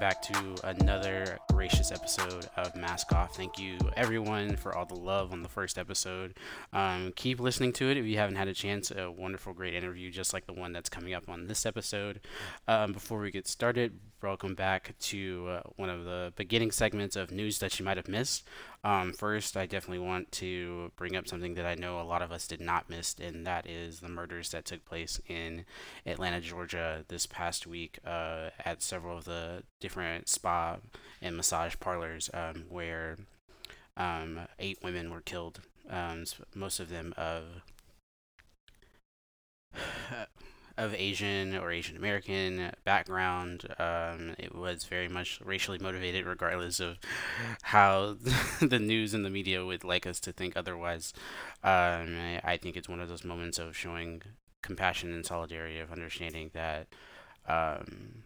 back to another gracious episode of Mask Off. Thank you, everyone, for all the love on the first episode. Um, keep listening to it if you haven't had a chance. A wonderful, great interview, just like the one that's coming up on this episode. Um, before we get started, welcome back to uh, one of the beginning segments of news that you might have missed. Um, first, I definitely want to bring up something that I know a lot of us did not miss, and that is the murders that took place in Atlanta, Georgia this past week uh, at several of the different spa and massage parlors um, where um, eight women were killed, um, most of them of of Asian or Asian American background. Um, it was very much racially motivated, regardless of how the news and the media would like us to think otherwise. Um, I, I, think it's one of those moments of showing compassion and solidarity, of understanding that um,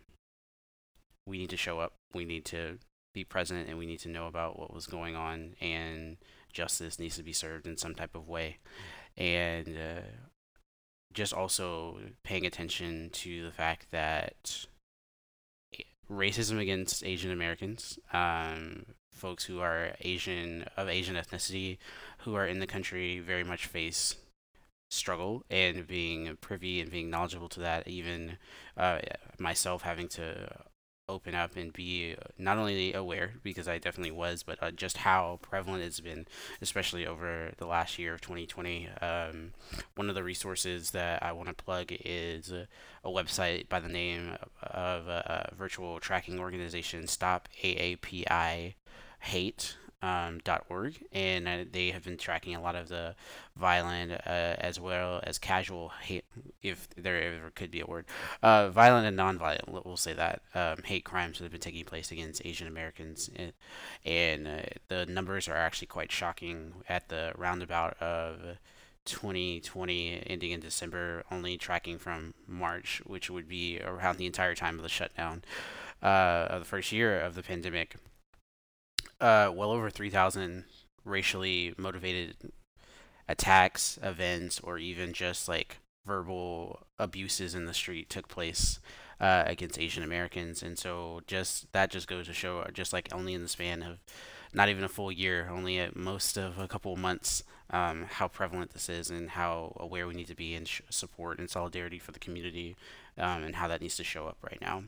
we need to show up, we need to be present, and we need to know about what was going on, and justice needs to be served in some type of way. And uh, just also paying attention to the fact that racism against Asian Americans, um, folks who are Asian of Asian ethnicity, who are in the country, very much face struggle and being privy and being knowledgeable to that. Even uh, myself having to open up and be not only aware because I definitely was, but uh, just how prevalent it's been, especially over the last year of 2020. Um, one of the resources that I want to plug is a, website by the name of a, a virtual tracking organization, Stop AAPI Hate um, .org, and uh, they have been tracking a lot of the violent uh, as well as casual hate, if there ever could be a word, uh, violent and nonviolent. We'll say that um, hate crimes that have been taking place against Asian Americans, and, and uh, the numbers are actually quite shocking. At the roundabout of 2020 ending in December, only tracking from March, which would be around the entire time of the shutdown uh, of the first year of the pandemic uh, well over 3,000 racially motivated attacks, events, or even just like verbal abuses in the street took place uh, against Asian Americans. And so just that just goes to show, just like only in the span of not even a full year, only at most of a couple of months, um, how prevalent this is and how aware we need to be in sh- support and solidarity for the community um, and how that needs to show up right now.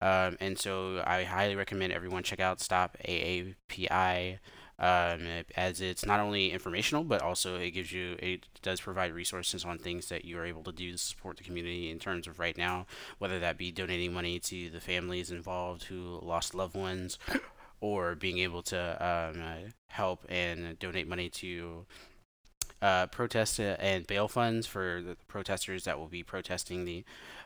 Um, and so I highly recommend everyone check out Stop AAPI. Um, as it's not only informational, but also it gives you, it does provide resources on things that you are able to do to support the community in terms of right now, whether that be donating money to the families involved who lost loved ones, or being able to um, help and donate money to uh, protest and bail funds for the protesters that will be protesting the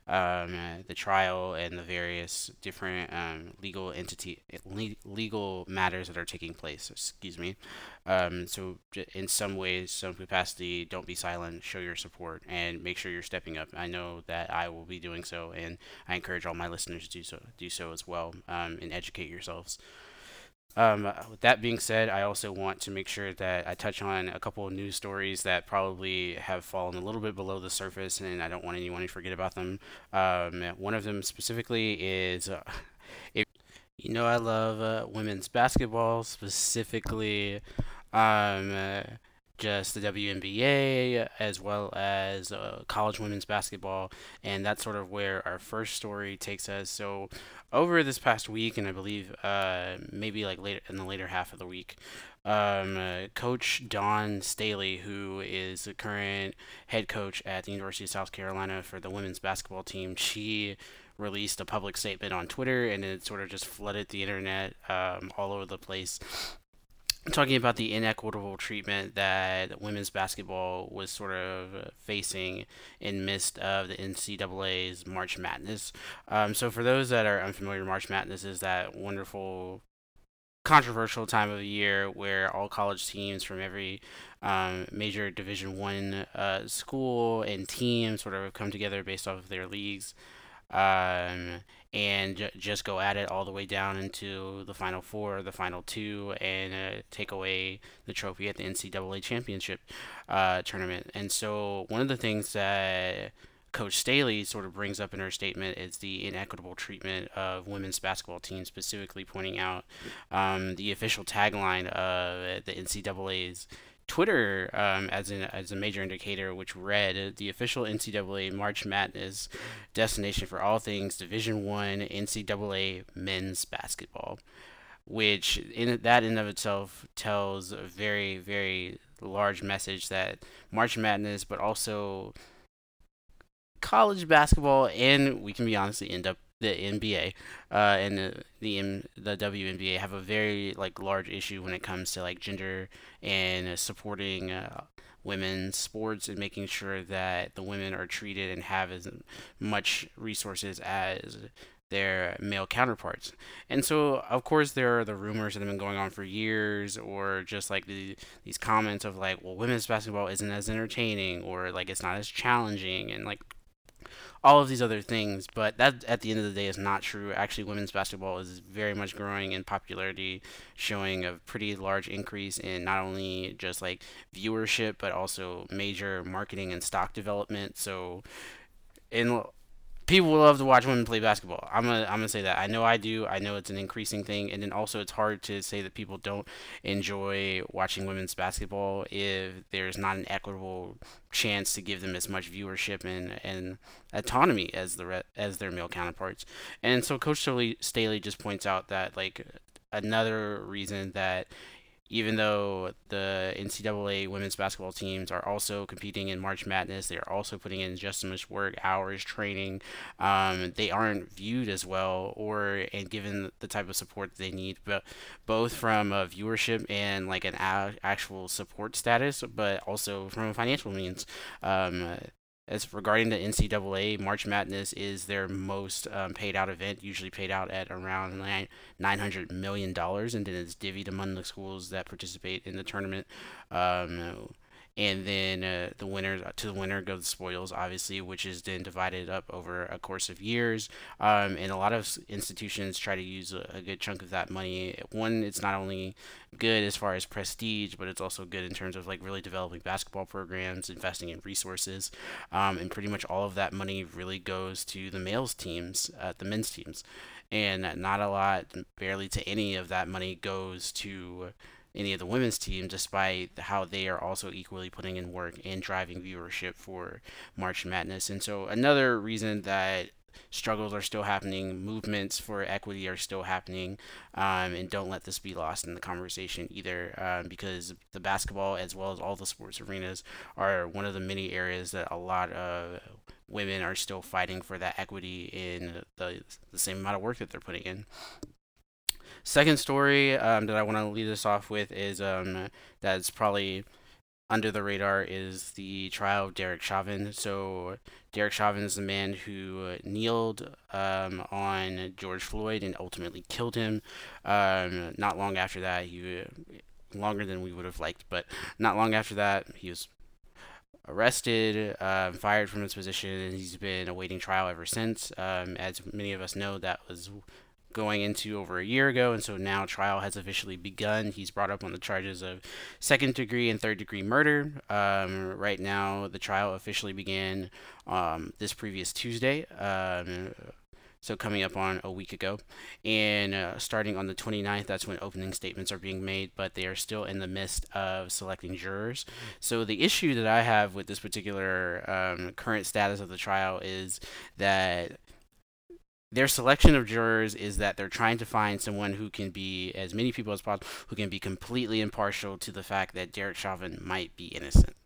um, uh, the trial and the various different um, legal entity le- legal matters that are taking place. Excuse me. Um, so in some ways, some capacity, don't be silent. Show your support and make sure you're stepping up. I know that I will be doing so, and I encourage all my listeners to do so do so as well um, and educate yourselves. Um, with that being said, I also want to make sure that I touch on a couple of news stories that probably have fallen a little bit below the surface, and I don't want anyone to forget about them. Um, one of them specifically is, uh, you know, I love uh, women's basketball, specifically um, uh, just the WNBA as well as uh, college women's basketball, and that's sort of where our first story takes us. So, over this past week, and I believe uh, maybe like later in the later half of the week, um, uh, Coach Dawn Staley, who is the current head coach at the University of South Carolina for the women's basketball team, she released a public statement on Twitter, and it sort of just flooded the internet um, all over the place talking about the inequitable treatment that women's basketball was sort of facing in midst of the NCAA's March Madness. Um, so for those that are unfamiliar, March Madness is that wonderful, controversial time of the year where all college teams from every um, major Division One uh, school and team sort of come together based off of their leagues. um, and j- just go at it all the way down into the final four, the final two, and uh, take away the trophy at the NCAA championship uh, tournament. And so, one of the things that Coach Staley sort of brings up in her statement is the inequitable treatment of women's basketball teams, specifically pointing out um, the official tagline of the NCAA's Twitter um, as an as a major indicator, which read the official NCAA March Madness destination for all things Division One NCAA men's basketball, which in that in of itself tells a very very large message that March Madness, but also college basketball, and we can be honest, end up the NBA uh, and the the, M, the WNBA have a very like large issue when it comes to like gender and supporting uh, women's sports and making sure that the women are treated and have as much resources as their male counterparts. And so, of course, there are the rumors that have been going on for years, or just like the, these comments of like, well, women's basketball isn't as entertaining, or like it's not as challenging, and like all of these other things. But that, at the end of the day, is not true. Actually, women's basketball is very much growing in popularity, showing a pretty large increase in not only just like viewership, but also major marketing and stock development. So, in people love to watch women play basketball. I'm gonna I'm gonna say that. I know I do. I know it's an increasing thing, and then also it's hard to say that people don't enjoy watching women's basketball if there's not an equitable chance to give them as much viewership and and autonomy as the re- as their male counterparts. And so Coach Staley just points out that like another reason that even though the NCAA women's basketball teams are also competing in March Madness, they are also putting in just as much work, hours, training. Um, they aren't viewed as well or and given the type of support they need, but both from a viewership and like an a- actual support status, but also from a financial means. Um, as regarding the NCAA, March Madness is their most um, paid out event, usually paid out at around nine hundred million dollars, and then it's divvied among the schools that participate in the tournament. Um, and then uh, the winner to the winner go the spoils, obviously, which is then divided up over a course of years. Um, and a lot of institutions try to use a, a, good chunk of that money. One, it's not only good as far as prestige, but it's also good in terms of like really developing basketball programs, investing in resources, um, and pretty much all of that money really goes to the males teams, uh, the men's teams, and not a lot, barely to any of that money goes to any of the women's teams, despite how they are also equally putting in work and driving viewership for March Madness. And so, another reason that struggles are still happening, movements for equity are still happening, um, and don't let this be lost in the conversation either, um, because the basketball, as well as all the sports arenas, are one of the many areas that a lot of women are still fighting for that equity in the, the same amount of work that they're putting in. Second story um, that I want to lead us off with is um, that's probably under the radar is the trial of Derek Chauvin. So Derek Chauvin is the man who kneeled um, on George Floyd and ultimately killed him. Um, not long after that, he longer than we would have liked, but not long after that, he was arrested, uh, fired from his position, and he's been awaiting trial ever since. Um, as many of us know, that was going into over a year ago, and so now trial has officially begun. He's brought up on the charges of second degree and third degree murder. Um, right now, the trial officially began um, this previous Tuesday. Um, so coming up on a week ago and uh, starting on the 29th that's when opening statements are being made but they are still in the midst of selecting jurors so the issue that i have with this particular um, current status of the trial is that their selection of jurors is that they're trying to find someone who can be as many people as possible who can be completely impartial to the fact that Derek Chauvin might be innocent.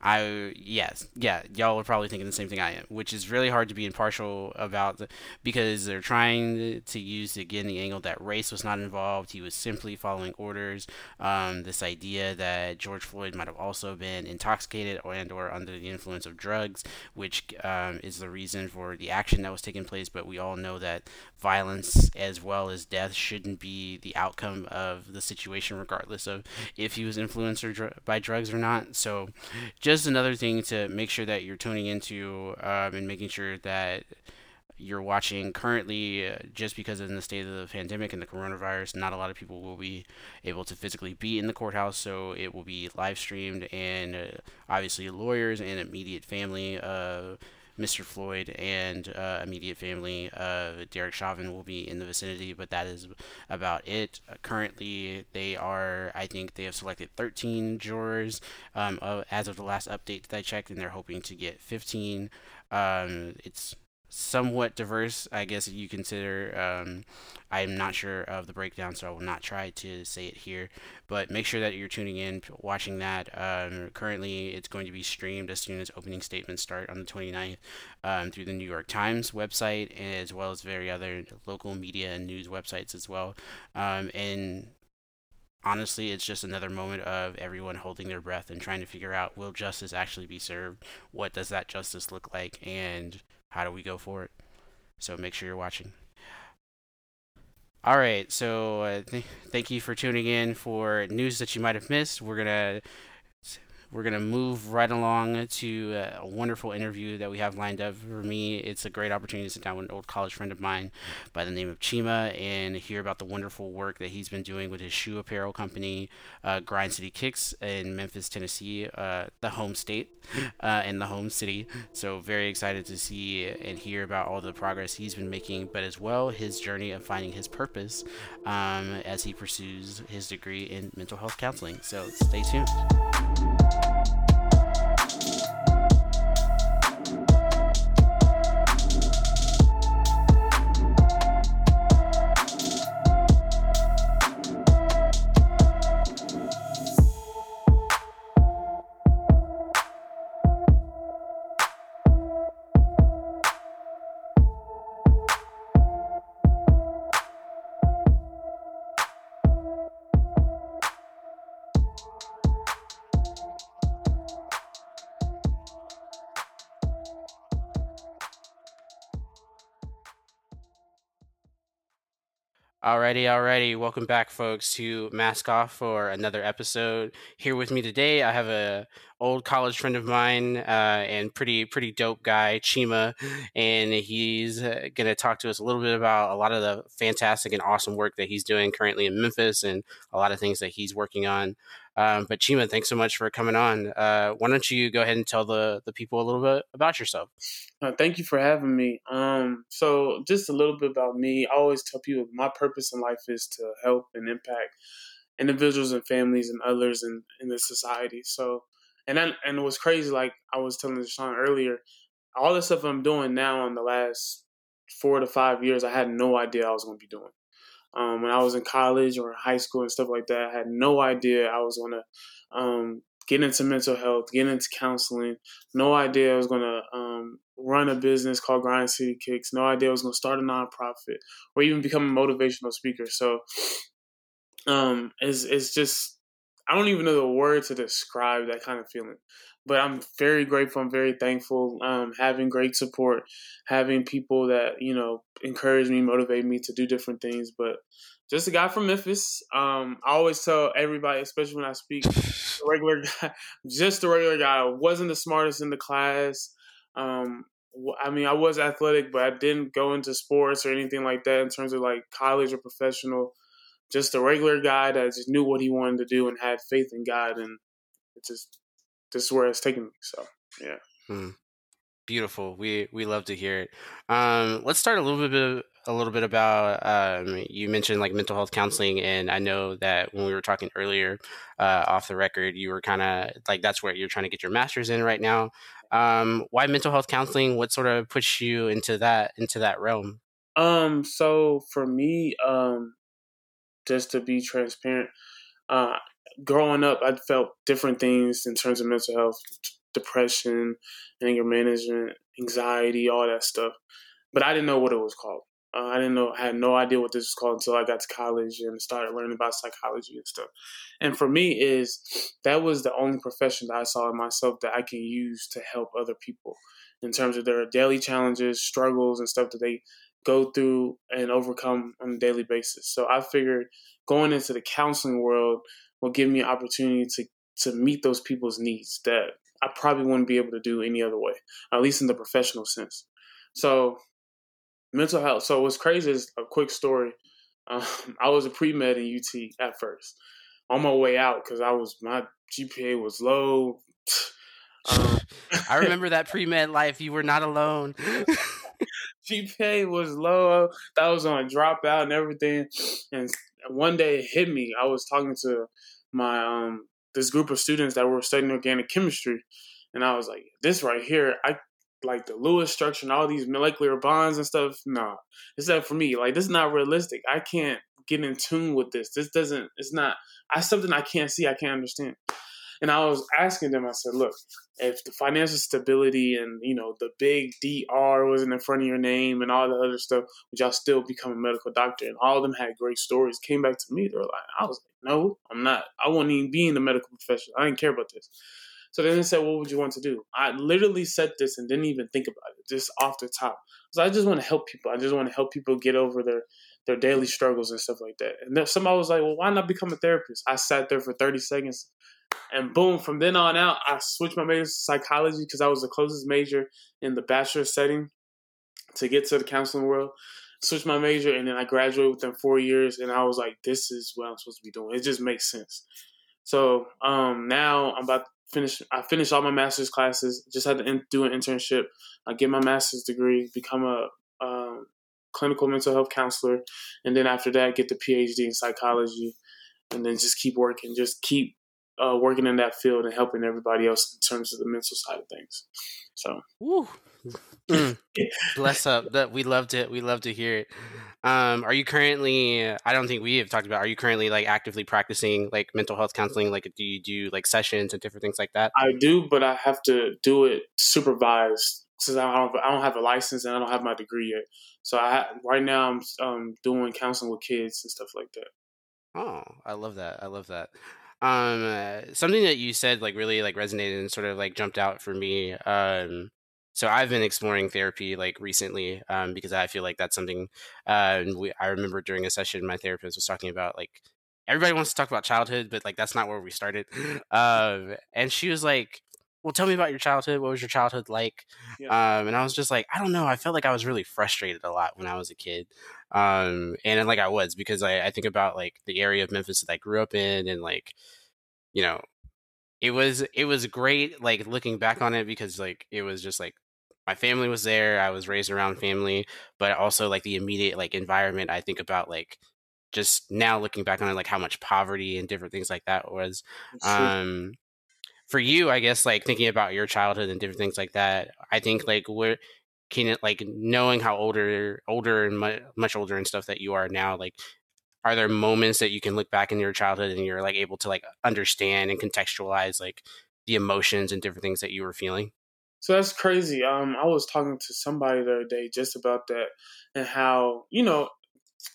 I yes, yeah, y'all are probably thinking the same thing I am, which is really hard to be impartial about the, because they're trying to use again the angle that race was not involved. He was simply following orders. Um, this idea that George Floyd might have also been intoxicated or and or under the influence of drugs, which um, is the reason for the action that was taking place. But we all know that violence as well as death shouldn't be the outcome of the situation, regardless of if he was influenced dr- by drugs or not. So just another thing to make sure that you're tuning into um, and making sure that you're watching currently, uh, just because in the state of the pandemic and the coronavirus, not a lot of people will be able to physically be in the courthouse, so it will be live streamed, and uh, obviously lawyers and immediate family. Uh, Mr. Floyd and uh, immediate family, uh, Derek Chauvin, will be in the vicinity, but that is about it. Uh, currently, they are, I think, they have selected 13 jurors um, as of the last update that I checked, and they're hoping to get 15. Um, it's somewhat diverse, I guess you consider. Um, I'm not sure of the breakdown, so I will not try to say it here. But make sure that you're tuning in, watching that. Um, currently, it's going to be streamed as soon as opening statements start on the 29th um, through the New York Times website, as well as very other local media and news websites as well. Um, and honestly, it's just another moment of everyone holding their breath and trying to figure out will justice actually be served? What does that justice look like? And how do we go for it? So make sure you're watching. All right, so uh, th- thank you for tuning in for news that you might have missed. We're gonna we're going to move right along to a wonderful interview that we have lined up for me. It's a great opportunity to sit down with an old college friend of mine by the name of Chima and hear about the wonderful work that he's been doing with his shoe apparel company, uh, Grind City Kicks in Memphis, Tennessee, uh, the home state uh, and the home city. So, very excited to see and hear about all the progress he's been making, but as well his journey of finding his purpose um, as he pursues his degree in mental health counseling. So, stay tuned. Alrighty, alrighty. Welcome back, folks, to Mask Off for another episode. Here with me today, I have a old college friend of mine uh, and pretty pretty dope guy, Chima, and he's uh, gonna talk to us a little bit about a lot of the fantastic and awesome work that he's doing currently in Memphis and a lot of things that he's working on. Um, but Chima, thanks so much for coming on. Uh, why don't you go ahead and tell the the people a little bit about yourself? Uh, thank you for having me. Um, so just a little bit about me. I always tell people my purpose in life is to help and impact individuals and families and others in, in the society. So, and then, and it was crazy. Like I was telling Sean earlier, all the stuff I'm doing now in the last four to five years, I had no idea I was going to be doing. Um, when I was in college or high school and stuff like that, I had no idea I was going to um, get into mental health, get into counseling. No idea I was going to um, run a business called Grind City Kicks. No idea I was going to start a nonprofit or even become a motivational speaker. So um, it's, it's just, I don't even know the word to describe that kind of feeling but I'm very grateful. I'm very thankful. Um, having great support, having people that you know encourage me, motivate me to do different things. But just a guy from Memphis. Um, I always tell everybody, especially when I speak, regular guy, just a regular guy. Wasn't the smartest in the class. Um, I mean, I was athletic, but I didn't go into sports or anything like that in terms of like college or professional. Just a regular guy that just knew what he wanted to do and had faith in God, and it just this is where it's taking me. So yeah. Hmm. Beautiful. We we love to hear it. Um, let's start a little bit a little bit about um, you mentioned like mental health counseling, and I know that when we were talking earlier uh, off the record, you were kind of like that's where you're trying to get your master's in right now. Um, why mental health counseling? What sort of pushed you into that into that realm? Um, so for me, um, just to be transparent, uh, growing up, I felt different things in terms of mental health, depression, anger management, anxiety, all that stuff. But I didn't know what it was called. Uh, I didn't know. I had no idea what this was called until I got to college and started learning about psychology and stuff. And for me, is that was the only profession that I saw in myself that I can use to help other people in terms of their daily challenges, struggles, and stuff that they go through and overcome on a daily basis. So I figured going into the counseling world will give me an opportunity to to meet those people's needs that I probably wouldn't be able to do any other way, at least in the professional sense. So, mental health. So, what's crazy is a quick story. Um, I was a pre med in UT at first. On my way out, because I was my GPA was low. Um, I remember that pre med life. You were not alone. GPA was low. That was on dropout and everything. And one day it hit me. I was talking to my um this group of students that were studying organic chemistry, and I was like, "This right here, I like the Lewis structure and all these molecular bonds and stuff. No, it's not for me. Like this is not realistic. I can't get in tune with this. This doesn't. It's not. I something I can't see. I can't understand." And I was asking them, I said, look, if the financial stability and, you know, the big DR wasn't in front of your name and all the other stuff, would y'all still become a medical doctor? And all of them had great stories, came back to me. They were like, I was like, no, I'm not. I won't even be in the medical profession. I didn't care about this. So then they said, what would you want to do? I literally said this and didn't even think about it, just off the top. So I just want to help people. I just want to help people get over their their daily struggles and stuff like that. And then somebody was like, well, why not become a therapist? I sat there for 30 seconds and boom, from then on out, I switched my major to psychology because I was the closest major in the bachelor setting to get to the counseling world. Switched my major, and then I graduated within four years, and I was like, "This is what I'm supposed to be doing." It just makes sense. So um, now I'm about to finish. I finished all my master's classes. Just had to in, do an internship. I get my master's degree, become a um, clinical mental health counselor, and then after that, get the PhD in psychology, and then just keep working. Just keep uh, working in that field and helping everybody else in terms of the mental side of things. So, mm. bless up. That we loved it. We love to hear it. Um, are you currently? I don't think we have talked about. Are you currently like actively practicing like mental health counseling? Like, do you do like sessions and different things like that? I do, but I have to do it supervised since I don't. I don't have a license and I don't have my degree yet. So I right now I'm um, doing counseling with kids and stuff like that. Oh, I love that. I love that. Um, uh, something that you said like really like resonated and sort of like jumped out for me. Um, so I've been exploring therapy like recently um, because I feel like that's something. Uh, we, I remember during a session my therapist was talking about like everybody wants to talk about childhood, but like that's not where we started. Um, and she was like, "Well, tell me about your childhood. What was your childhood like?" Yeah. Um, and I was just like, I don't know. I felt like I was really frustrated a lot when I was a kid um and like i was because I, I think about like the area of memphis that i grew up in and like you know it was it was great like looking back on it because like it was just like my family was there i was raised around family but also like the immediate like environment i think about like just now looking back on it like how much poverty and different things like that was um for you i guess like thinking about your childhood and different things like that i think like where can it like knowing how older older and much older and stuff that you are now like are there moments that you can look back in your childhood and you're like able to like understand and contextualize like the emotions and different things that you were feeling? So that's crazy um i was talking to somebody the other day just about that and how you know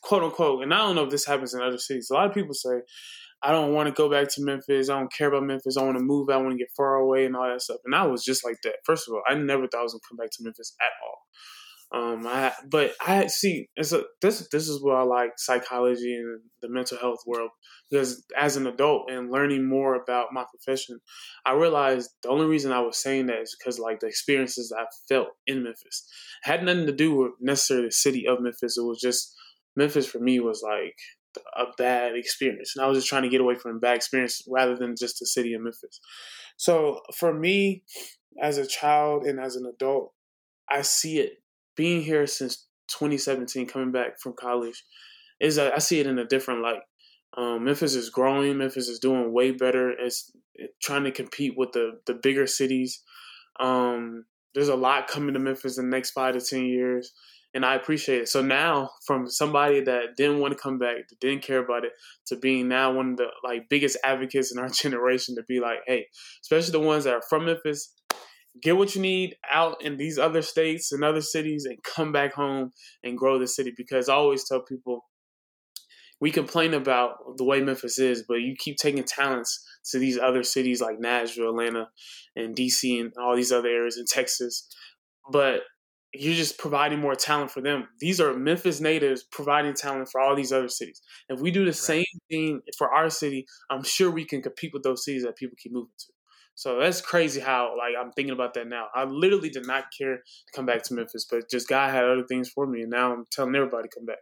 quote unquote and i don't know if this happens in other cities a lot of people say I don't want to go back to Memphis. I don't care about Memphis. I want to move. I want to get far away and all that stuff. And I was just like that. First of all, I never thought I was gonna come back to Memphis at all. Um, I but I see it's a this this is what I like psychology and the mental health world because as an adult and learning more about my profession, I realized the only reason I was saying that is because like the experiences I felt in Memphis had nothing to do with necessarily the city of Memphis. It was just Memphis for me was like a bad experience. And I was just trying to get away from a bad experience rather than just the city of Memphis. So for me, as a child and as an adult, I see it being here since 2017, coming back from college, is I see it in a different light. Um, Memphis is growing. Memphis is doing way better. It's trying to compete with the the bigger cities. Um, there's a lot coming to Memphis in the next five to ten years and I appreciate it. So now, from somebody that didn't want to come back, that didn't care about it, to being now one of the like biggest advocates in our generation, to be like, hey, especially the ones that are from Memphis, get what you need out in these other states and other cities, and come back home and grow the city. Because I always tell people, we complain about the way Memphis is, but you keep taking talents to these other cities like Nashville, Atlanta, and DC, and all these other areas in Texas. But you're just providing more talent for them. These are Memphis natives providing talent for all these other cities. If we do the right. same thing for our city, I'm sure we can compete with those cities that people keep moving to. So that's crazy how like I'm thinking about that now. I literally did not care to come back to Memphis, but just God had other things for me, and now I'm telling everybody to come back.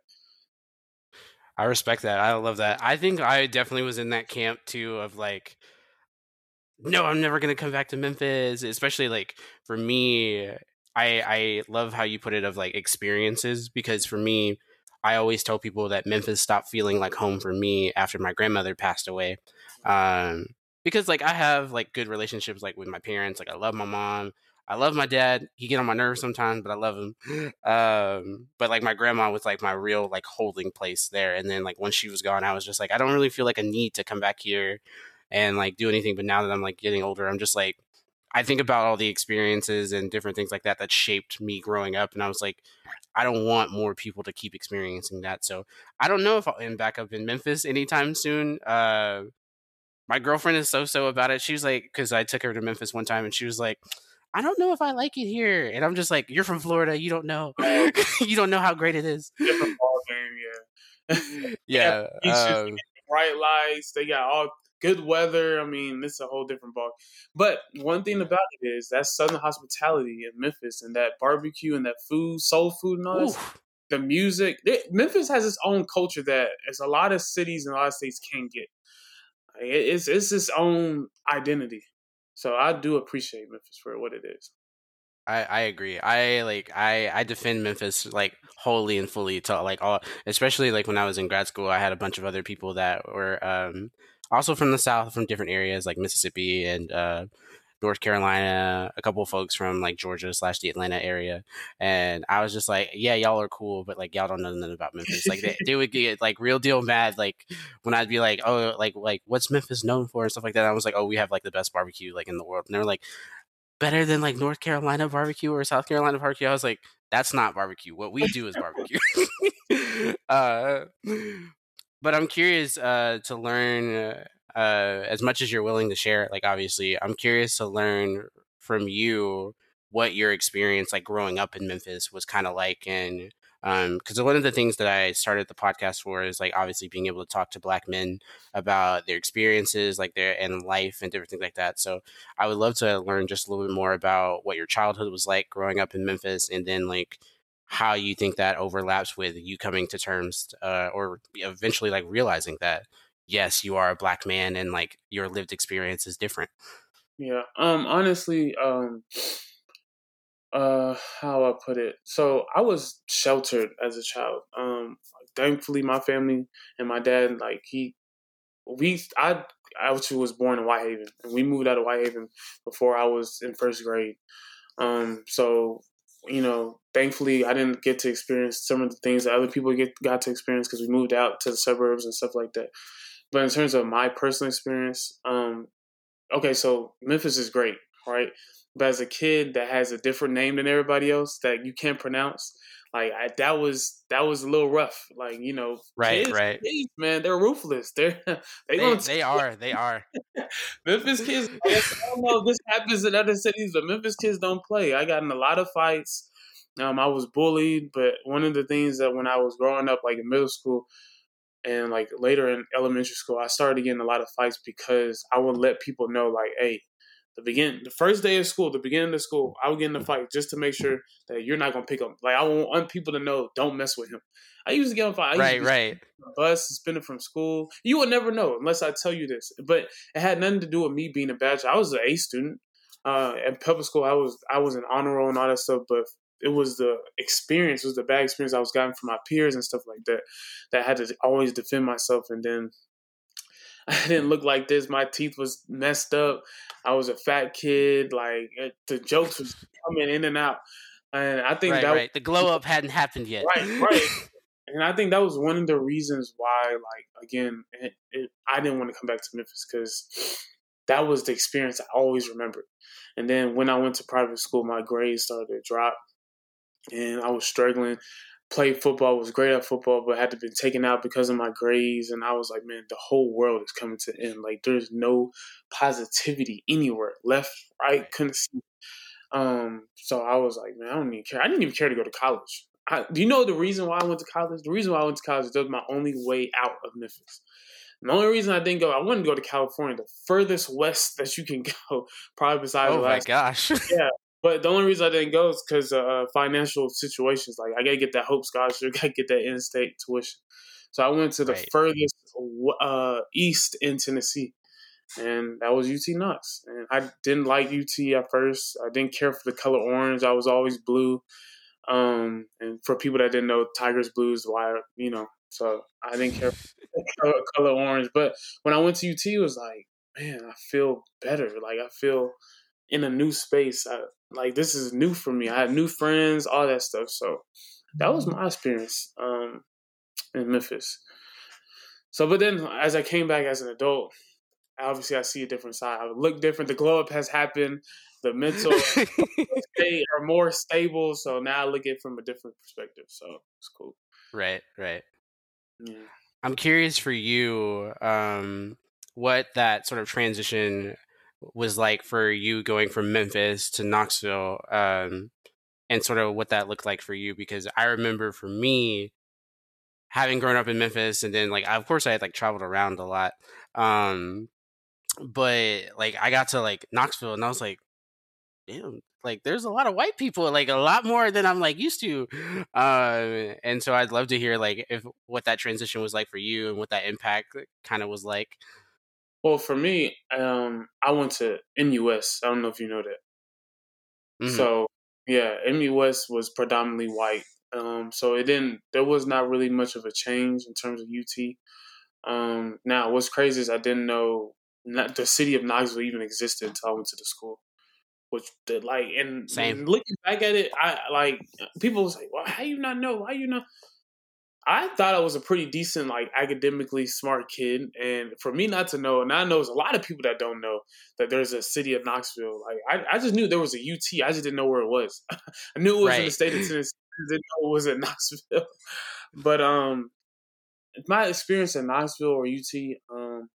I respect that. I love that. I think I definitely was in that camp too of like no, I'm never gonna come back to Memphis. Especially like for me, I I love how you put it of like experiences because for me, I always tell people that Memphis stopped feeling like home for me after my grandmother passed away. Um, because like I have like good relationships like with my parents. Like I love my mom. I love my dad. He get on my nerves sometimes, but I love him. Um, but like my grandma was like my real like holding place there. And then like when she was gone, I was just like I don't really feel like a need to come back here and like do anything. But now that I'm like getting older, I'm just like I think about all the experiences and different things like that that shaped me growing up, and I was like, I don't want more people to keep experiencing that. So I don't know if I'll end back up in Memphis anytime soon. Uh, my girlfriend is so so about it. She was like, because I took her to Memphis one time, and she was like. I don't know if I like it here, and I'm just like, you're from Florida, you don't know, you don't know how great it is. Different ball game, yeah. yeah, um, bright lights. They got all good weather. I mean, it's a whole different ball. But one thing about it is that Southern hospitality in Memphis and that barbecue and that food, soul food and all this, the music. It, Memphis has its own culture that as a lot of cities and a lot of states can't get. It's it's its own identity. So I do appreciate Memphis for what it is. I, I agree. I like I I defend Memphis like wholly and fully to like all especially like when I was in grad school I had a bunch of other people that were um also from the south from different areas like Mississippi and uh North Carolina, a couple of folks from like Georgia slash the Atlanta area, and I was just like, "Yeah, y'all are cool, but like y'all don't know nothing about Memphis." Like they, they would get like real deal mad, like when I'd be like, "Oh, like like what's Memphis known for?" and stuff like that. I was like, "Oh, we have like the best barbecue like in the world," and they're like, better than like North Carolina barbecue or South Carolina barbecue. I was like, that's not barbecue. What we do is barbecue. uh, but I'm curious uh, to learn uh, as much as you're willing to share. Like, obviously, I'm curious to learn from you what your experience like growing up in Memphis was kind of like and because um, one of the things that I started the podcast for is like obviously being able to talk to black men about their experiences, like their and life and different things like that. So I would love to learn just a little bit more about what your childhood was like growing up in Memphis, and then like how you think that overlaps with you coming to terms uh, or eventually like realizing that yes, you are a black man and like your lived experience is different. Yeah. Um. Honestly. Um uh how I put it. So I was sheltered as a child. Um thankfully my family and my dad like he we I I actually was born in Whitehaven and we moved out of Whitehaven before I was in first grade. Um so you know, thankfully I didn't get to experience some of the things that other people get got to experience because we moved out to the suburbs and stuff like that. But in terms of my personal experience, um okay, so Memphis is great, right? but as a kid that has a different name than everybody else that you can't pronounce, like I, that was that was a little rough. Like you know, right, kids, right, kids, man, they're ruthless. They're they they, they are they are. Memphis kids. I don't know if this happens in other cities, but Memphis kids don't play. I got in a lot of fights. Um, I was bullied, but one of the things that when I was growing up, like in middle school, and like later in elementary school, I started getting a lot of fights because I would let people know, like, hey, the begin the first day of school, the beginning of school, I would get in a fight just to make sure that you're not gonna pick up. Like I want people to know, don't mess with him. I used to get on fight. right, right. Bus suspended from school. You would never know unless I tell you this. But it had nothing to do with me being a bachelor. I was an A student. Uh, at public school, I was I was an honor roll and all that stuff. But it was the experience, it was the bad experience I was getting from my peers and stuff like that. That I had to always defend myself. And then I didn't look like this. My teeth was messed up. I was a fat kid. Like the jokes was coming in and out, and I think right, that right. Was, the glow up hadn't happened yet. Right, right. and I think that was one of the reasons why, like again, it, it, I didn't want to come back to Memphis because that was the experience I always remembered. And then when I went to private school, my grades started to drop, and I was struggling played football, was great at football, but had to be taken out because of my grades. And I was like, man, the whole world is coming to an end. Like, there's no positivity anywhere, left, right, couldn't see. Um, so I was like, man, I don't even care. I didn't even care to go to college. I, do you know the reason why I went to college? The reason why I went to college is that was my only way out of Memphis. And the only reason I didn't go, I wanted to go to California, the furthest west that you can go, probably besides. Oh my gosh! yeah, but the only reason I didn't go is because uh, financial situations. Like I gotta get that Hope scholarship, gotta get that in-state tuition. So I went to the right. furthest uh, east in Tennessee, and that was UT Knox. And I didn't like UT at first. I didn't care for the color orange. I was always blue. Um, and for people that didn't know, Tigers blue is why you know. So I didn't care for color orange. But when I went to UT, it was like, man, I feel better. Like I feel in a new space. I, like this is new for me. I had new friends, all that stuff. So that was my experience um, in Memphis. So, but then as I came back as an adult, obviously I see a different side. I look different. The glow up has happened. The mental state are more stable. So now I look at it from a different perspective. So it's cool. Right, right. Yeah. I'm curious for you, um, what that sort of transition was like for you going from Memphis to Knoxville, um, and sort of what that looked like for you. Because I remember for me, having grown up in Memphis, and then like of course I had like traveled around a lot, um, but like I got to like Knoxville, and I was like, damn, like there's a lot of white people, like a lot more than I'm like used to. Um, and so I'd love to hear like if what that transition was like for you and what that impact kind of was like. Well, for me, um, I went to MUS. I don't know if you know that. Mm-hmm. So yeah, MUS was predominantly white. Um, so it didn't. There was not really much of a change in terms of UT. Um, now, what's crazy is I didn't know not the city of Knoxville even existed until I went to the school. Which the like and, and looking back at it, I like people say, "Well, how you not know? Why you not?" I thought I was a pretty decent, like academically smart kid, and for me not to know, and I know there's a lot of people that don't know that there's a city of Knoxville. Like I, I just knew there was a UT, I just didn't know where it was. I knew it was right. in the state of Tennessee, I didn't know it was in Knoxville. but um, my experience in Knoxville or UT, um,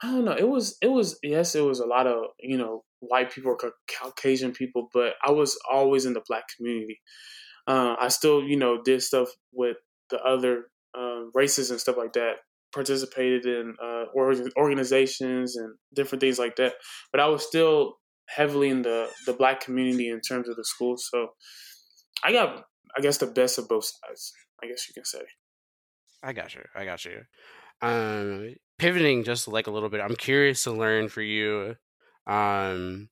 I don't know. It was it was yes, it was a lot of you know white people or Caucasian people, but I was always in the black community uh, I still, you know, did stuff with the other uh, races and stuff like that. Participated in uh, organizations and different things like that. But I was still heavily in the the black community in terms of the school. So I got, I guess, the best of both sides. I guess you can say. I got you. I got you. Um, pivoting just like a little bit, I'm curious to learn for you. Um,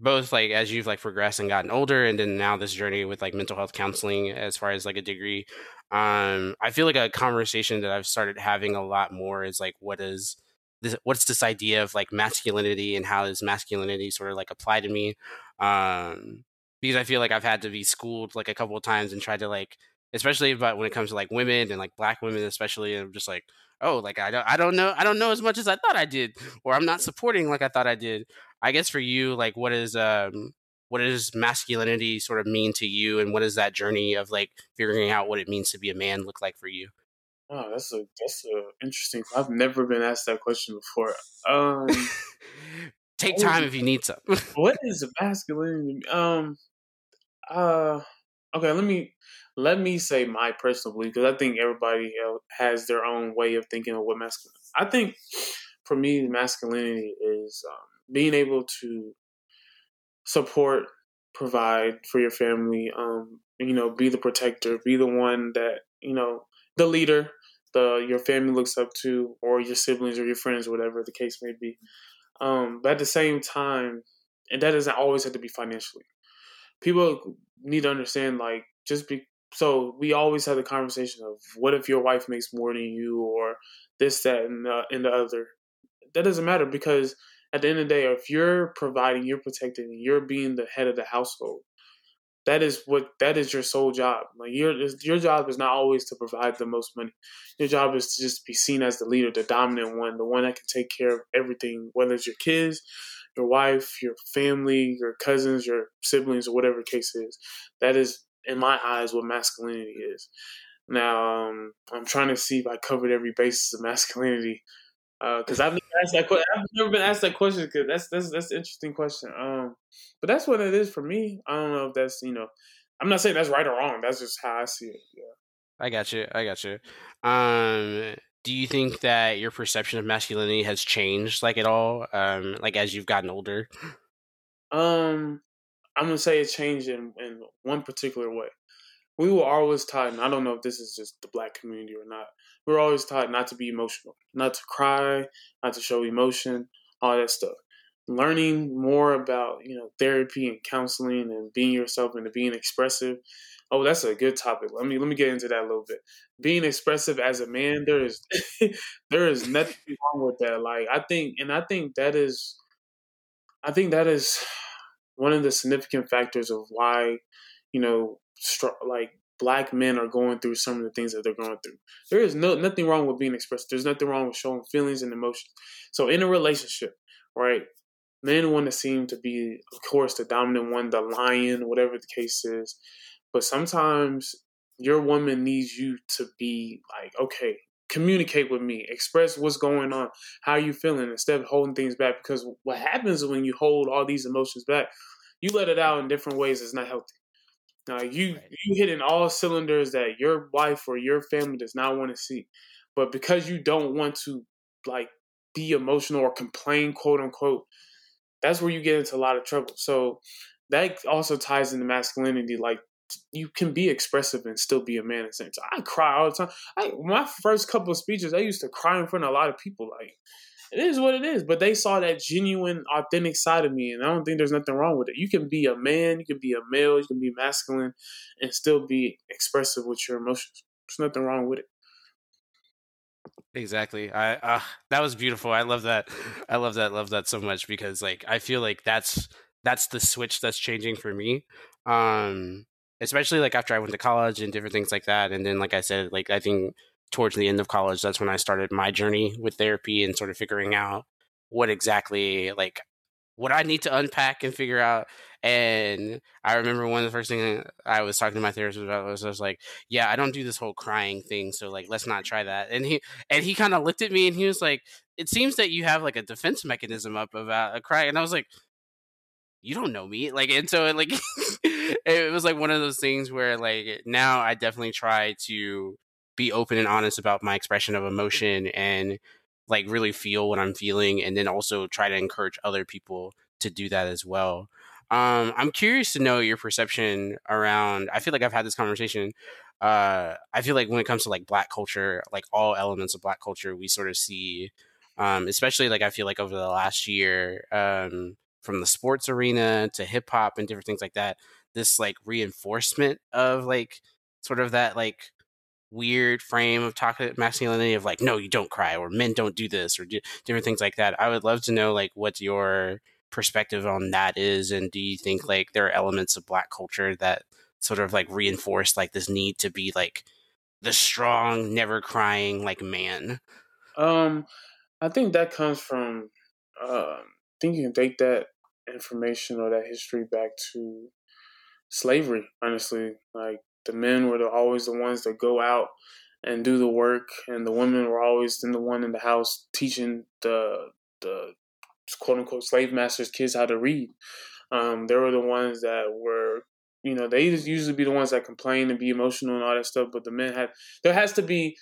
both like as you've like progressed and gotten older and then now this journey with like mental health counseling as far as like a degree um i feel like a conversation that i've started having a lot more is like what is this what's this idea of like masculinity and how does masculinity sort of like apply to me? Um because i feel like i've had to be schooled like a couple of times and tried to like especially about when it comes to like women and like black women especially and i'm just like oh like i don't i don't know i don't know as much as i thought i did or i'm not supporting like i thought i did I guess for you, like, what is um, what does masculinity sort of mean to you, and what is that journey of like figuring out what it means to be a man look like for you? Oh, that's a that's a interesting. I've never been asked that question before. Um, Take time if you need some. what is masculinity? Um, uh, okay. Let me let me say my personal belief because I think everybody has their own way of thinking of what masculine. I think for me, masculinity is um, being able to support, provide for your family, um, you know, be the protector, be the one that, you know, the leader, the your family looks up to, or your siblings or your friends, whatever the case may be. Um, but at the same time, and that doesn't always have to be financially. People need to understand, like, just be so we always have the conversation of what if your wife makes more than you, or this, that, and the, and the other. That doesn't matter because at the end of the day, if you're providing, you're protecting, you're being the head of the household, that is what that is your sole job. Like your your job is not always to provide the most money. Your job is to just be seen as the leader, the dominant one, the one that can take care of everything, whether it's your kids, your wife, your family, your cousins, your siblings, or whatever case is. That is, in my eyes, what masculinity is. Now, um, I'm trying to see if I covered every basis of masculinity because uh, I've never asked that question. I've never been asked that question because that's that's that's an interesting question. Um, but that's what it is for me. I don't know if that's you know, I'm not saying that's right or wrong. That's just how I see it. Yeah. I got you. I got you. Um, do you think that your perception of masculinity has changed like at all um like as you've gotten older um i'm gonna say it changed in, in one particular way we were always taught and i don't know if this is just the black community or not we were always taught not to be emotional not to cry not to show emotion all that stuff. Learning more about you know therapy and counseling and being yourself and being expressive oh that's a good topic. Let me let me get into that a little bit. Being expressive as a man there is there is nothing wrong with that. Like i think and i think that is i think that is one of the significant factors of why you know like black men are going through some of the things that they're going through there is no nothing wrong with being expressed. there's nothing wrong with showing feelings and emotions so in a relationship right men want to seem to be of course the dominant one the lion whatever the case is but sometimes your woman needs you to be like, okay, communicate with me, express what's going on, how you feeling, instead of holding things back. Because what happens when you hold all these emotions back, you let it out in different ways. It's not healthy. Now you right. you hitting all cylinders that your wife or your family does not want to see, but because you don't want to like be emotional or complain, quote unquote, that's where you get into a lot of trouble. So that also ties into masculinity. Like you can be expressive and still be a man in same. I cry all the time. I, my first couple of speeches, I used to cry in front of a lot of people. Like, it is what it is. But they saw that genuine, authentic side of me, and I don't think there's nothing wrong with it. You can be a man, you can be a male, you can be masculine, and still be expressive with your emotions. There's nothing wrong with it. Exactly. I uh, that was beautiful. I love that. I love that. Love that so much because like I feel like that's that's the switch that's changing for me. Um especially like after I went to college and different things like that. And then, like I said, like I think towards the end of college, that's when I started my journey with therapy and sort of figuring out what exactly like what I need to unpack and figure out. And I remember one of the first things I was talking to my therapist about was I was like, "Yeah, I don't do this whole crying thing, so like let's not try that." And he and he kind of looked at me and he was like, "It seems that you have like a defense mechanism up about a cry." And I was like, "You don't know me," like, and so it, like it was like one of those things where like now I definitely try to be open and honest about my expression of emotion and like really feel what I'm feeling and then also try to encourage other people to do that as well. Um, I'm curious to know your perception around I feel like I've had this conversation. Uh, I feel like when it comes to like black culture, like all elements of black culture, we sort of see um, especially like I feel like over the last year, um, from the sports arena to hip hop and different things like that, this like reinforcement of like sort of that like weird frame of toxic masculinity of like no you don't cry or men don't do this or do different things like that i would love to know like what your perspective on that is and do you think like there are elements of black culture that sort of like reinforce like this need to be like the strong never crying like man um i think that comes from um i think you can take that information or that history back to slavery, honestly. Like the men were the, always the ones that go out and do the work, and the women were always in the one in the house teaching the the quote unquote slave masters kids how to read. Um, they were the ones that were, you know, they just usually be the ones that complain and be emotional and all that stuff. But the men had there has to be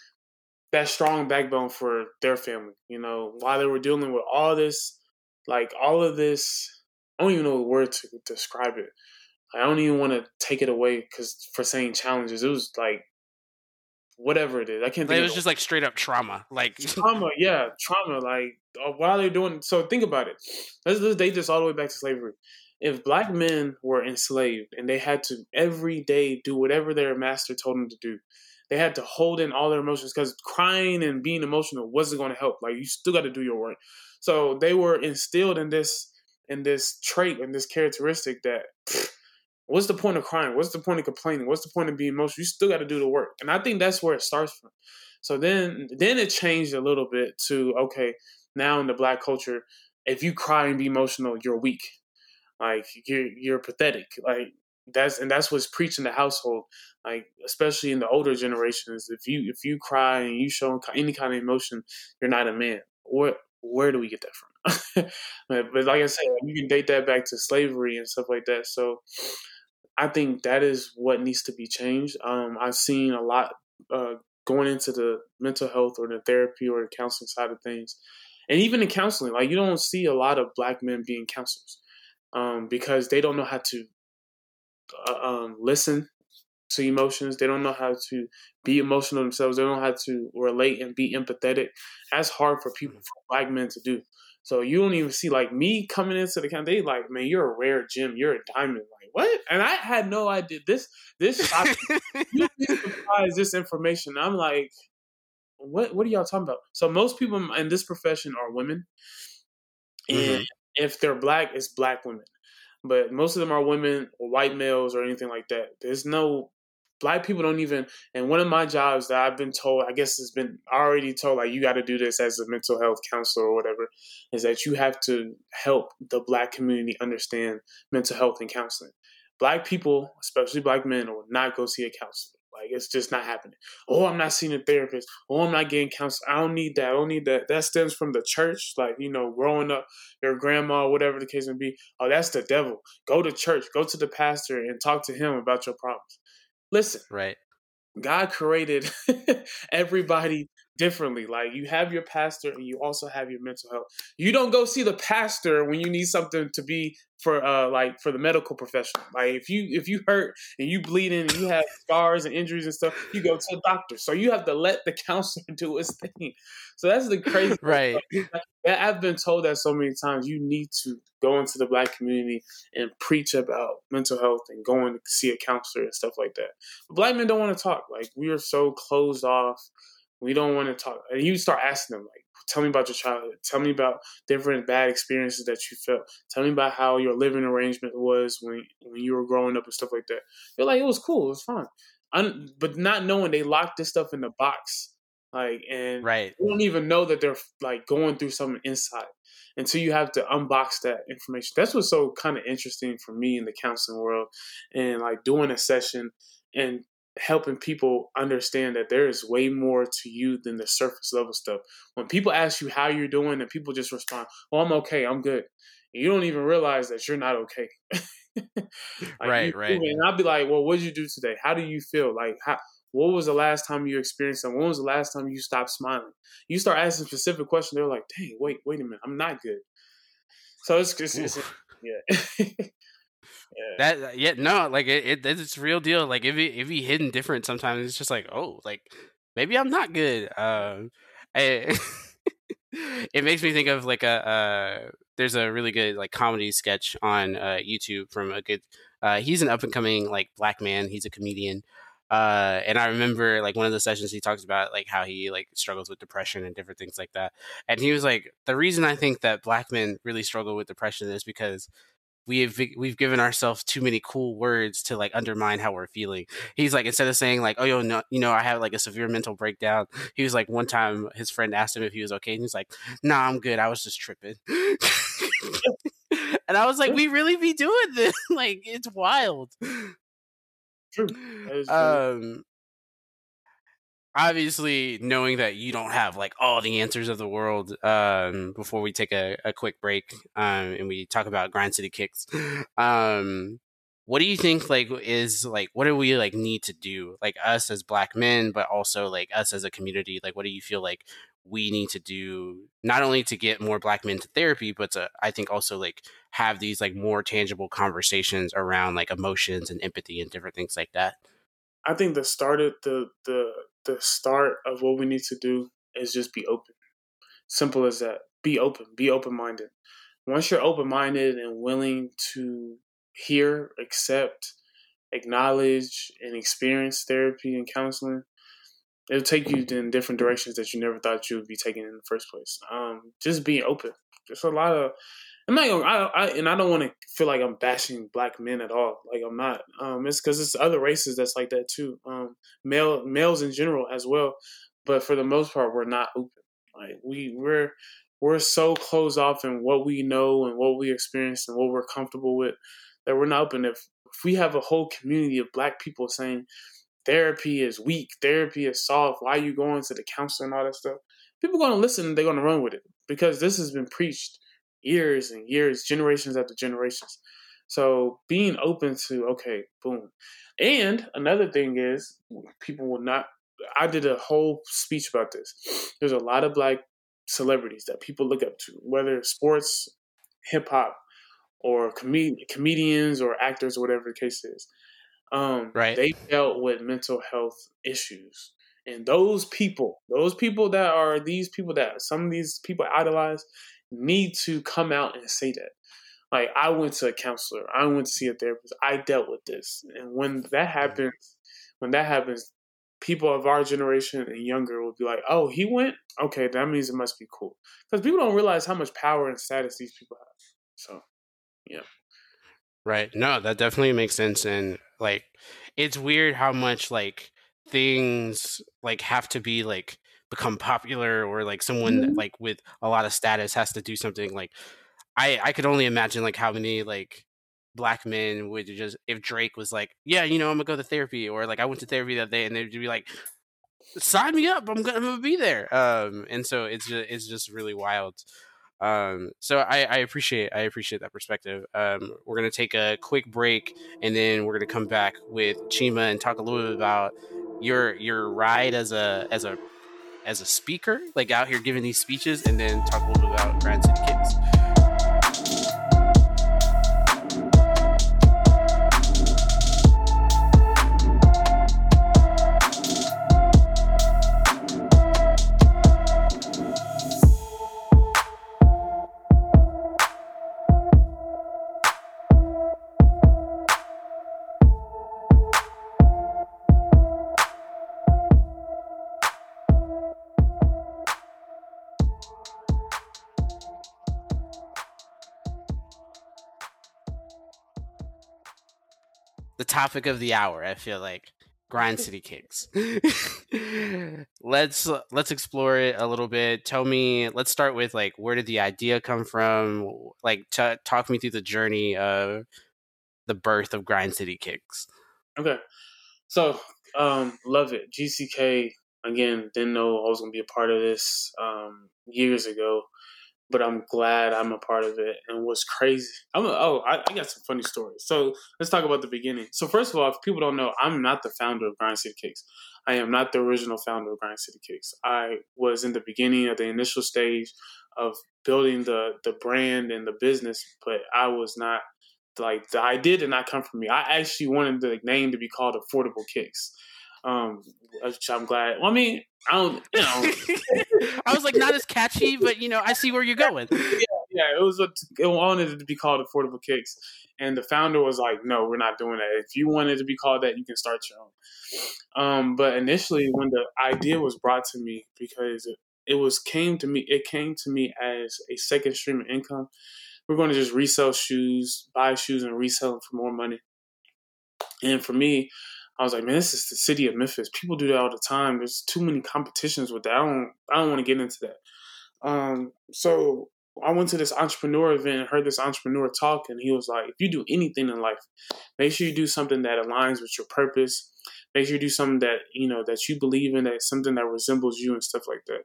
that strong backbone for their family. You know, while they were dealing with all this, like all of this, I don't even know the word to describe it. I don't even want to take it away because for saying challenges, it was like whatever it is. I can't. Think it was just like straight up trauma, like trauma. Yeah, trauma. Like uh, while they're doing. So think about it. Let's, let's date this all the way back to slavery. If black men were enslaved and they had to every day do whatever their master told them to do, they had to hold in all their emotions because crying and being emotional wasn't going to help. Like you still got to do your work. So they were instilled in this in this trait and this characteristic that. Pfft, What's the point of crying? What's the point of complaining? What's the point of being emotional? You still got to do the work, and I think that's where it starts from. So then, then it changed a little bit to okay, now in the black culture, if you cry and be emotional, you're weak, like you're you're pathetic, like that's and that's what's preached in the household, like especially in the older generations. If you if you cry and you show any kind of emotion, you're not a man. Where where do we get that from? but, but like I said, you can date that back to slavery and stuff like that. So I think that is what needs to be changed. Um, I've seen a lot, uh, going into the mental health or the therapy or the counseling side of things, and even in counseling, like you don't see a lot of black men being counselors um, because they don't know how to uh, um, listen to emotions. They don't know how to be emotional themselves. They don't know how to relate and be empathetic. That's hard for people, for black men to do. So you don't even see like me coming into the camp. They like, man, you're a rare gem. You're a diamond. Like what? And I had no idea. This this you surprised this information. I'm like, what? What are y'all talking about? So most people in this profession are women, and mm-hmm. if they're black, it's black women. But most of them are women or white males or anything like that. There's no black people don't even and one of my jobs that i've been told i guess has been already told like you got to do this as a mental health counselor or whatever is that you have to help the black community understand mental health and counseling. Black people especially black men will not go see a counselor. Like it's just not happening. Oh i'm not seeing a therapist. Oh i'm not getting counseling i don't need that i don't need that. That stems from the church like you know growing up your grandma whatever the case may be. Oh that's the devil. Go to church go to the pastor and talk to him about your problems Listen, right. God created everybody differently. Like you have your pastor and you also have your mental health. You don't go see the pastor when you need something to be for uh like for the medical profession. Like if you if you hurt and you bleeding and you have scars and injuries and stuff, you go to a doctor. So you have to let the counselor do his thing. So that's the crazy right. I've been told that so many times. You need to go into the black community and preach about mental health and going to see a counselor and stuff like that. But black men don't want to talk. Like we are so closed off we don't want to talk. And you start asking them, like, tell me about your childhood. Tell me about different bad experiences that you felt. Tell me about how your living arrangement was when when you were growing up and stuff like that. They're like, it was cool, it was fine. Un- but not knowing they locked this stuff in the box, like, and right, you don't even know that they're like going through something inside until you have to unbox that information. That's what's so kind of interesting for me in the counseling world, and like doing a session and helping people understand that there is way more to you than the surface level stuff. When people ask you how you're doing and people just respond, "Oh, I'm okay. I'm good." And you don't even realize that you're not okay. like right, right. And I'll be like, "Well, what did you do today? How do you feel? Like, how, what was the last time you experienced something? When was the last time you stopped smiling?" You start asking specific questions. They're like, "Dang, wait, wait a minute. I'm not good." So it's, it's, it's yeah. Yeah. That yeah no like it, it it's real deal like if it if he hidden different sometimes it's just like oh like maybe I'm not good um I, it makes me think of like a uh there's a really good like comedy sketch on uh YouTube from a good uh he's an up and coming like black man he's a comedian uh and i remember like one of the sessions he talks about like how he like struggles with depression and different things like that and he was like the reason i think that black men really struggle with depression is because we've we've given ourselves too many cool words to like undermine how we're feeling. He's like instead of saying like, "Oh, yo, no, you know, I have like a severe mental breakdown." He was like, one time his friend asked him if he was okay, and he's like, "Nah, I'm good. I was just tripping." and I was like, "We really be doing this? like, it's wild." True. Um, obviously knowing that you don't have like all the answers of the world um, before we take a, a quick break um, and we talk about grind city kicks um, what do you think like is like what do we like need to do? Like us as black men but also like us as a community like what do you feel like we need to do not only to get more black men to therapy but to i think also like have these like more tangible conversations around like emotions and empathy and different things like that? I think the start of the the the start of what we need to do is just be open. Simple as that. Be open. Be open minded. Once you're open minded and willing to hear, accept, acknowledge, and experience therapy and counseling, it'll take you in different directions that you never thought you would be taking in the first place. Um, just being open. There's a lot of I'm not gonna, I, I, and I don't want to feel like I'm bashing black men at all. Like I'm not. Um, it's because it's other races that's like that too. Um, male males in general as well, but for the most part, we're not open. Like we we're we're so closed off in what we know and what we experience and what we're comfortable with that we're not open. If if we have a whole community of black people saying therapy is weak, therapy is soft, why are you going to the counselor and all that stuff? People are gonna listen and they're gonna run with it because this has been preached years and years, generations after generations. So being open to okay, boom. And another thing is people will not I did a whole speech about this. There's a lot of black celebrities that people look up to, whether sports, hip hop, or com- comedians or actors or whatever the case is. Um, right. They dealt with mental health issues. And those people, those people that are these people that some of these people idolize, need to come out and say that. Like I went to a counselor, I went to see a therapist, I dealt with this. And when that happens, when that happens, people of our generation and younger will be like, "Oh, he went. Okay, that means it must be cool." Because people don't realize how much power and status these people have. So, yeah. Right. No, that definitely makes sense, and like, it's weird how much like things like have to be like become popular or like someone mm-hmm. like with a lot of status has to do something like I I could only imagine like how many like black men would just if Drake was like, yeah, you know, I'm gonna go to therapy, or like I went to therapy that day, and they'd be like, sign me up, I'm gonna, I'm gonna be there. Um, and so it's just it's just really wild. Um, so I, I appreciate I appreciate that perspective. Um, we're gonna take a quick break, and then we're gonna come back with Chima and talk a little bit about your your ride as a as a as a speaker, like out here giving these speeches, and then talk a little bit about Grind City Kicks. topic of the hour. I feel like grind city kicks. let's let's explore it a little bit. Tell me. Let's start with like where did the idea come from? Like t- talk me through the journey of the birth of grind city kicks. Okay, so um, love it. GCK again. Didn't know I was gonna be a part of this um, years ago but I'm glad I'm a part of it. And what's crazy, I'm a, oh, I, I, got some funny stories. So let's talk about the beginning. So first of all, if people don't know, I'm not the founder of Grind City Kicks. I am not the original founder of Grind City Kicks. I was in the beginning of the initial stage of building the the brand and the business, but I was not like the idea did not come from me. I actually wanted the name to be called Affordable Kicks. Um, I'm glad. Well, I mean, I don't, you know. I was like, not as catchy, but you know, I see where you're going. Yeah, yeah. It was a, it wanted it to be called Affordable Kicks, and the founder was like, "No, we're not doing that. If you wanted to be called that, you can start your own." Um, but initially, when the idea was brought to me, because it, it was came to me, it came to me as a second stream of income. We're going to just resell shoes, buy shoes, and resell them for more money. And for me, I was like, man, this is the city of Memphis. People do that all the time. There's too many competitions with that. I don't I don't want to get into that. Um, so I went to this entrepreneur event and heard this entrepreneur talk, and he was like, if you do anything in life, make sure you do something that aligns with your purpose. Make sure you do something that you know that you believe in, that something that resembles you and stuff like that.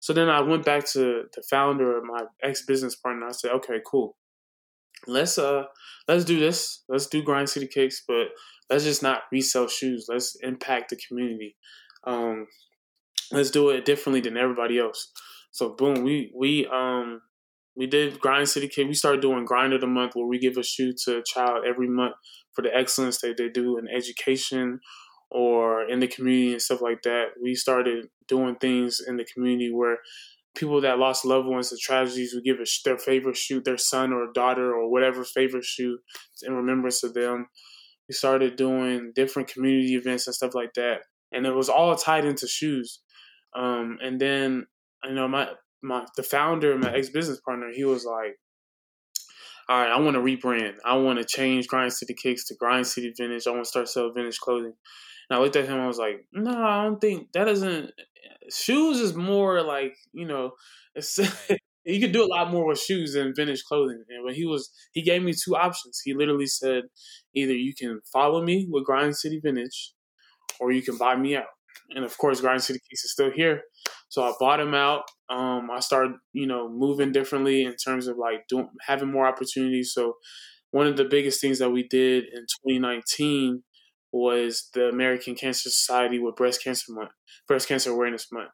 So then I went back to the founder, of my ex business partner. I said, okay, cool. Let's uh let's do this. Let's do grind city Kicks, but let's just not resell shoes. Let's impact the community. Um, let's do it differently than everybody else. So boom, we we um we did Grind City Kid. We started doing Grind of the Month where we give a shoe to a child every month for the excellence that they do in education or in the community and stuff like that. We started doing things in the community where people that lost loved ones to tragedies would give a, their favorite shoe, their son or daughter or whatever favorite shoe in remembrance of them we started doing different community events and stuff like that, and it was all tied into shoes. Um, and then you know my my the founder, my ex business partner, he was like, "All right, I want to rebrand. I want to change Grind City Kicks to Grind City Vintage. I want to start selling vintage clothing." And I looked at him. I was like, "No, I don't think that doesn't. Shoes is more like you know, it's you could do a lot more with shoes than vintage clothing. And when he was, he gave me two options. He literally said, either you can follow me with Grind City Vintage, or you can buy me out. And of course, Grind City Kicks is still here. So I bought him out. Um, I started, you know, moving differently in terms of like doing having more opportunities. So one of the biggest things that we did in 2019 was the American Cancer Society with Breast Cancer Month, Breast Cancer Awareness Month.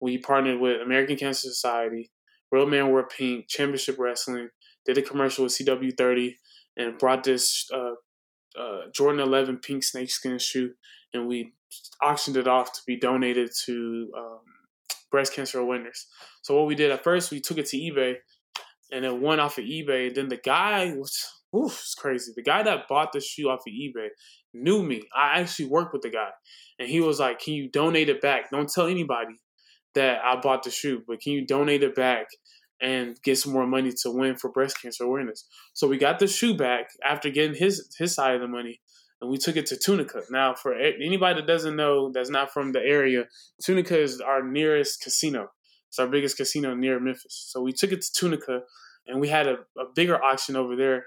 We partnered with American Cancer Society, Real Man Wear Pink, Championship Wrestling, did a commercial with CW30, and brought this uh, uh, Jordan 11 pink snakeskin shoe, and we auctioned it off to be donated to um, breast cancer awareness. So what we did at first, we took it to eBay, and it went off of eBay. Then the guy was, oof, it's crazy. The guy that bought the shoe off of eBay knew me. I actually worked with the guy, and he was like, "Can you donate it back? Don't tell anybody that I bought the shoe, but can you donate it back?" and get some more money to win for breast cancer awareness. So we got the shoe back after getting his his side of the money, and we took it to Tunica. Now, for anybody that doesn't know, that's not from the area, Tunica is our nearest casino. It's our biggest casino near Memphis. So we took it to Tunica, and we had a, a bigger auction over there.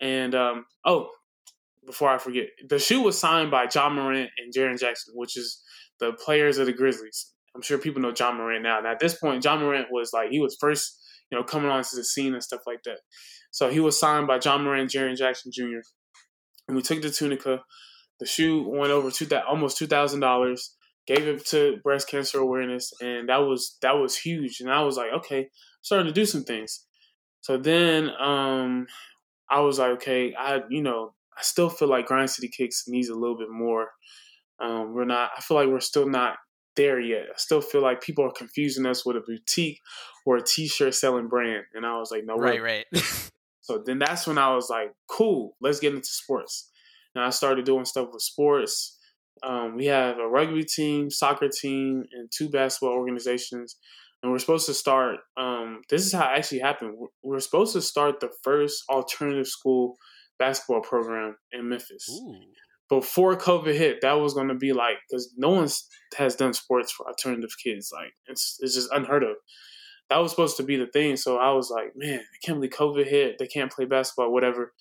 And um, oh, before I forget, the shoe was signed by Ja Morant and Jaren Jackson, which is the players of the Grizzlies. I'm sure people know Ja Morant now. Now at this point, Ja Morant was like he was first, you know, coming onto the scene and stuff like that. So he was signed by Ja Morant, Jaren Jackson Jr. And we took the Tunica. The shoe went over two almost two thousand dollars. Gave it to breast cancer awareness, and that was that was huge. And I was like, okay, starting to do some things. So then um, I was like, okay, I you know I still feel like Grind City Kicks needs a little bit more. Um, we're not. I feel like we're still not there yet. I still feel like people are confusing us with a boutique or a t-shirt selling brand, and I was like, no, right, right. so then that's when I was like, cool, let's get into sports. And I started doing stuff with sports. Um, we have a rugby team, soccer team, and two basketball organizations. And we're supposed to start. Um, this is how it actually happened. We're supposed to start the first alternative school basketball program in Memphis. Ooh before COVID hit, that was going to be like because no one has done sports for alternative kids. Like it's it's just unheard of. That was supposed to be the thing. So I was like, man, I can't believe COVID hit. They can't play basketball, whatever.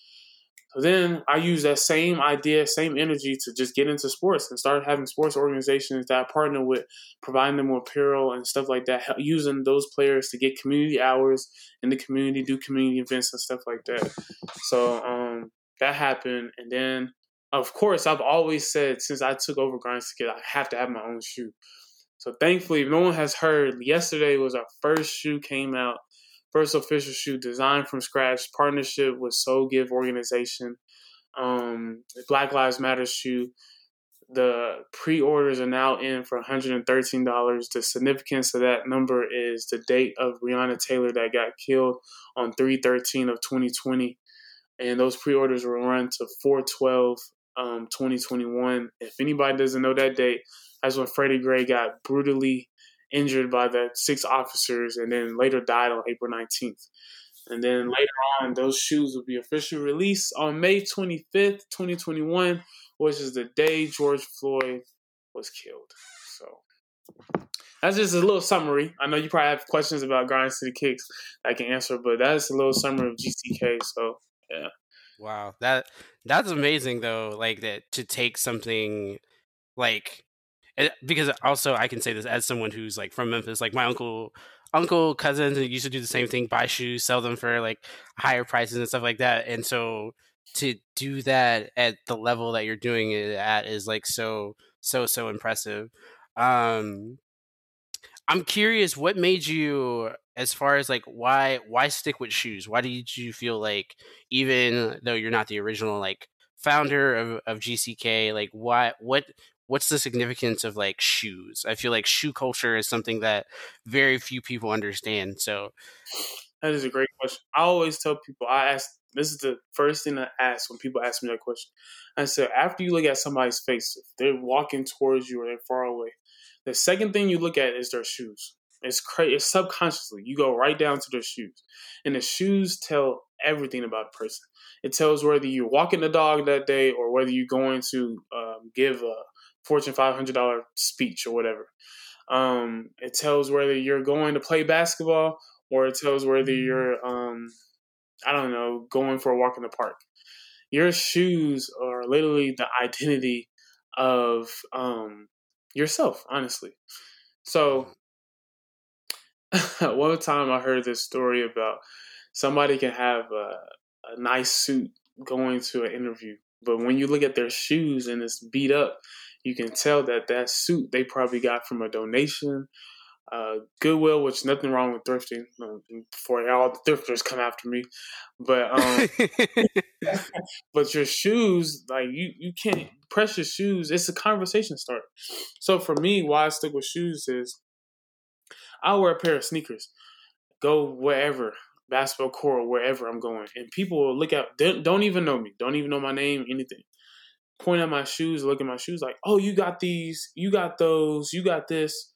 So then I used that same idea, same energy to just get into sports and start having sports organizations that I partner with, providing them with apparel and stuff like that, using those players to get community hours in the community, do community events and stuff like that. So um, that happened, and then of course, I've always said since I took over Grindstick, I have to have my own shoe. So thankfully, no one has heard. Yesterday was our first shoe came out, first official shoe designed from scratch, partnership with Soul Give organization, um, Black Lives Matter shoe. The pre-orders are now in for $113. The significance of that number is the date of Breonna Taylor that got killed on 313 of 2020 and those pre-orders will run to 412 um, 2021. If anybody doesn't know that date, that's when Freddie Gray got brutally injured by the six officers and then later died on April 19th. And then later on, those shoes will be officially released on May 25th, 2021, which is the day George Floyd was killed. So that's just a little summary. I know you probably have questions about Grind City Kicks I can answer, but that's a little summary of GCK. So yeah. Wow, that that's amazing though. Like that to take something like eh, because also I can say this as someone who's like from Memphis. Like my uncle, uncle cousins used to do the same thing: buy shoes, sell them for like higher prices and stuff like that. And so to do that at the level that you're doing it at is like so so so impressive. Um, I'm curious, what made you as far as like why why stick with shoes? Why did you feel like even though you're not the original like founder of, of GCK, like why what what's the significance of like shoes? I feel like shoe culture is something that very few people understand. So that is a great question. I always tell people I ask this is the first thing I ask when people ask me that question. I said after you look at somebody's face, if they're walking towards you or they're far away, the second thing you look at is their shoes. It's crazy. It's subconsciously. You go right down to their shoes, and the shoes tell everything about a person. It tells whether you're walking the dog that day or whether you're going to um, give a Fortune 500 dollar speech or whatever. Um, it tells whether you're going to play basketball or it tells whether mm-hmm. you're, um, I don't know, going for a walk in the park. Your shoes are literally the identity of um, yourself, honestly. So mm-hmm. one time I heard this story about somebody can have a, a nice suit going to an interview But when you look at their shoes and it's beat up, you can tell that that suit they probably got from a donation. Uh, Goodwill, which nothing wrong with thrifting. Um, before all the thrifters come after me, but um, but your shoes, like you, you can't press your shoes. It's a conversation starter. So for me, why I stick with shoes is I wear a pair of sneakers, go wherever, basketball court, wherever I'm going, and people will look at, don't even know me, don't even know my name, anything point at my shoes, look at my shoes, like, oh, you got these, you got those, you got this.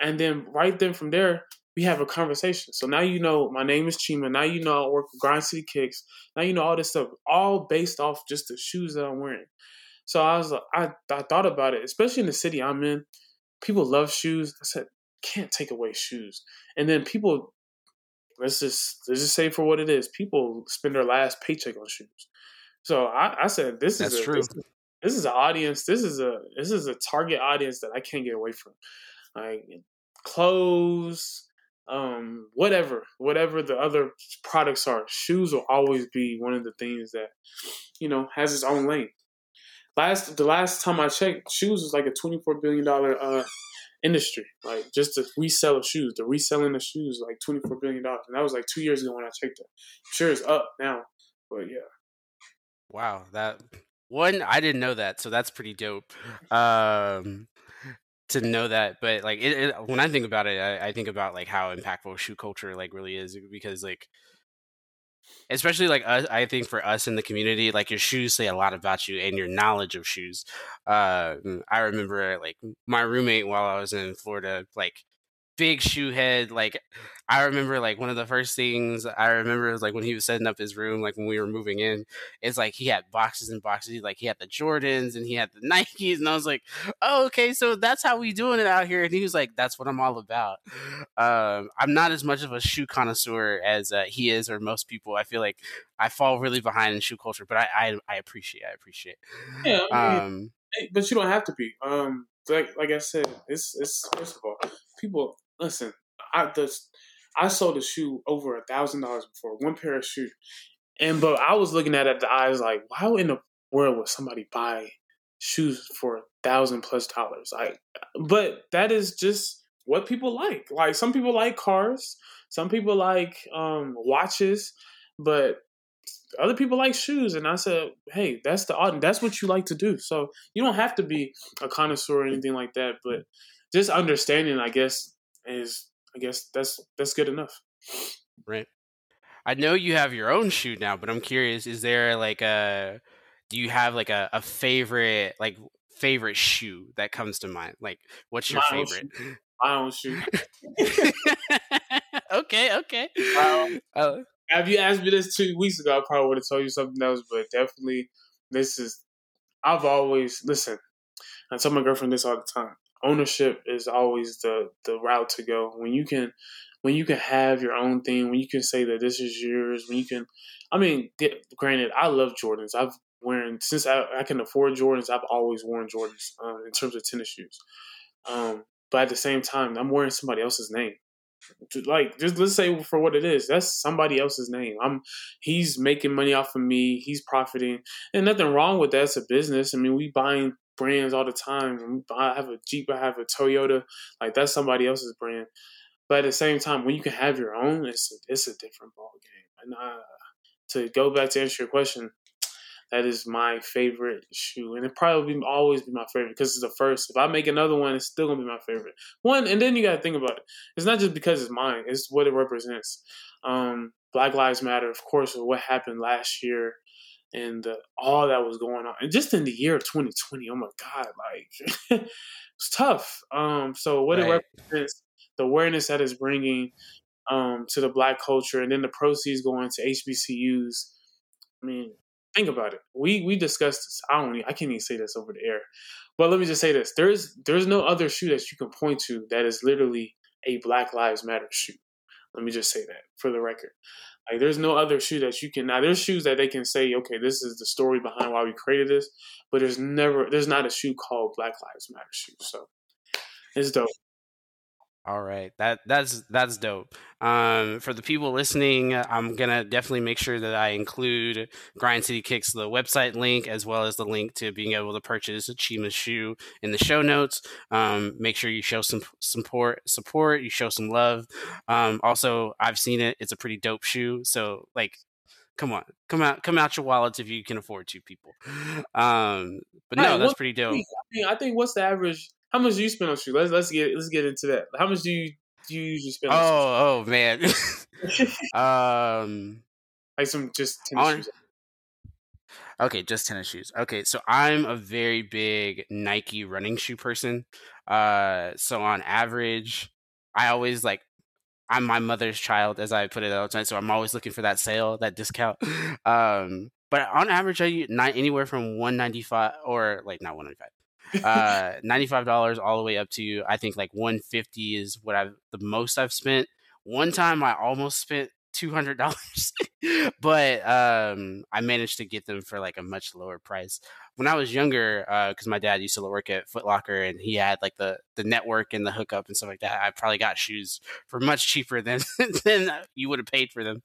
And then right then from there, we have a conversation. So now you know my name is Chima. Now you know I work with Grind City Kicks. Now you know all this stuff, all based off just the shoes that I'm wearing. So I was I, I thought about it, especially in the city I'm in. People love shoes. I said, can't take away shoes. And then people, let's just let's just say for what it is, people spend their last paycheck on shoes. So I, I said, this That's is a, true. This, this is an audience. This is a this is a target audience that I can't get away from. Like clothes, um, whatever, whatever the other products are, shoes will always be one of the things that you know has its own lane. Last the last time I checked, shoes was like a twenty four billion dollar uh, industry. Like just the resale of shoes, the reselling of shoes, like twenty four billion dollars, and that was like two years ago when I checked it. sure, it's up now, but yeah. Wow, that one I didn't know that, so that's pretty dope. Um, to know that, but like it, it, when I think about it, I, I, think about like how impactful shoe culture like really is because like especially like us, I think for us in the community, like your shoes say a lot about you and your knowledge of shoes. Uh, I remember like my roommate while I was in Florida, like big shoe head. Like I remember like one of the first things I remember was like when he was setting up his room, like when we were moving in, it's like he had boxes and boxes. He, Like he had the Jordans and he had the Nikes, and I was like, oh, okay, so that's how we doing it out here. And he was like, that's what I'm all about. Um, I'm not as much of a shoe connoisseur as uh, he is or most people. I feel like I fall really behind in shoe culture, but I I, I appreciate I appreciate. Yeah, I mean, um, but you don't have to be. Um, like like I said, it's it's first of all, people listen, I just I sold a shoe over a thousand dollars before one pair of shoes, and but I was looking at it the eyes like, how in the world would somebody buy shoes for a thousand plus dollars? Like, but that is just what people like. Like some people like cars, some people like um, watches, but other people like shoes and i said hey that's the that's what you like to do so you don't have to be a connoisseur or anything like that but just understanding i guess is I guess that's that's good enough. Right. I know you have your own shoe now, but I'm curious, is there like a do you have like a, a favorite like favorite shoe that comes to mind? Like what's your My favorite? Own My own shoe. okay, okay. Um, uh, have you asked me this two weeks ago, I probably would have told you something else, but definitely this is I've always listen, I tell my girlfriend this all the time ownership is always the the route to go. When you can when you can have your own thing, when you can say that this is yours, when you can I mean, granted, I love Jordans. I've worn since I, I can afford Jordans, I've always worn Jordans um, in terms of tennis shoes. Um, but at the same time, I'm wearing somebody else's name. Like, just let's say for what it is, that's somebody else's name. I'm he's making money off of me. He's profiting, and nothing wrong with that. It's a business. I mean, we buying brands all the time. I have a Jeep, I have a Toyota. Like that's somebody else's brand. But at the same time, when you can have your own, it's a, it's a different ball game. And uh, to go back to answer your question, that is my favorite shoe, and it probably be, always be my favorite because it's the first. If I make another one, it's still gonna be my favorite one. And then you gotta think about it. It's not just because it's mine; it's what it represents. Um, Black Lives Matter, of course, what happened last year and uh, all that was going on, and just in the year of 2020, oh my god, like it's tough. Um, so what right. it represents, the awareness that is bringing um, to the black culture, and then the proceeds going to HBCUs. I mean, think about it. We we discussed this. I don't. I can't even say this over the air, but let me just say this: there's there's no other shoe that you can point to that is literally a Black Lives Matter shoe. Let me just say that for the record. Like there's no other shoe that you can now there's shoes that they can say, okay, this is the story behind why we created this, but there's never there's not a shoe called Black Lives Matter shoe. So it's dope. All right, that that's that's dope. Um, for the people listening, I'm gonna definitely make sure that I include Grind City Kicks the website link as well as the link to being able to purchase a Chima's shoe in the show notes. Um, make sure you show some support, support. You show some love. Um, also, I've seen it; it's a pretty dope shoe. So, like, come on, come out, come out your wallets if you can afford to, people. Um, but no, that's pretty dope. I mean, I think what's the average how much do you spend on shoes? Let's let's get let's get into that. How much do you do you usually spend? Oh oh man, um, like some just tennis on, shoes. Okay, just tennis shoes. Okay, so I'm a very big Nike running shoe person. Uh, so on average, I always like I'm my mother's child, as I put it all the time. So I'm always looking for that sale, that discount. Um, but on average, I not anywhere from 195 or like not 195, uh, $95 all the way up to I think like 150 is what I've the most I've spent. One time I almost spent $200, but um, I managed to get them for like a much lower price. When I was younger, because uh, my dad used to work at Foot Locker and he had like the the network and the hookup and stuff like that, I probably got shoes for much cheaper than than you would have paid for them.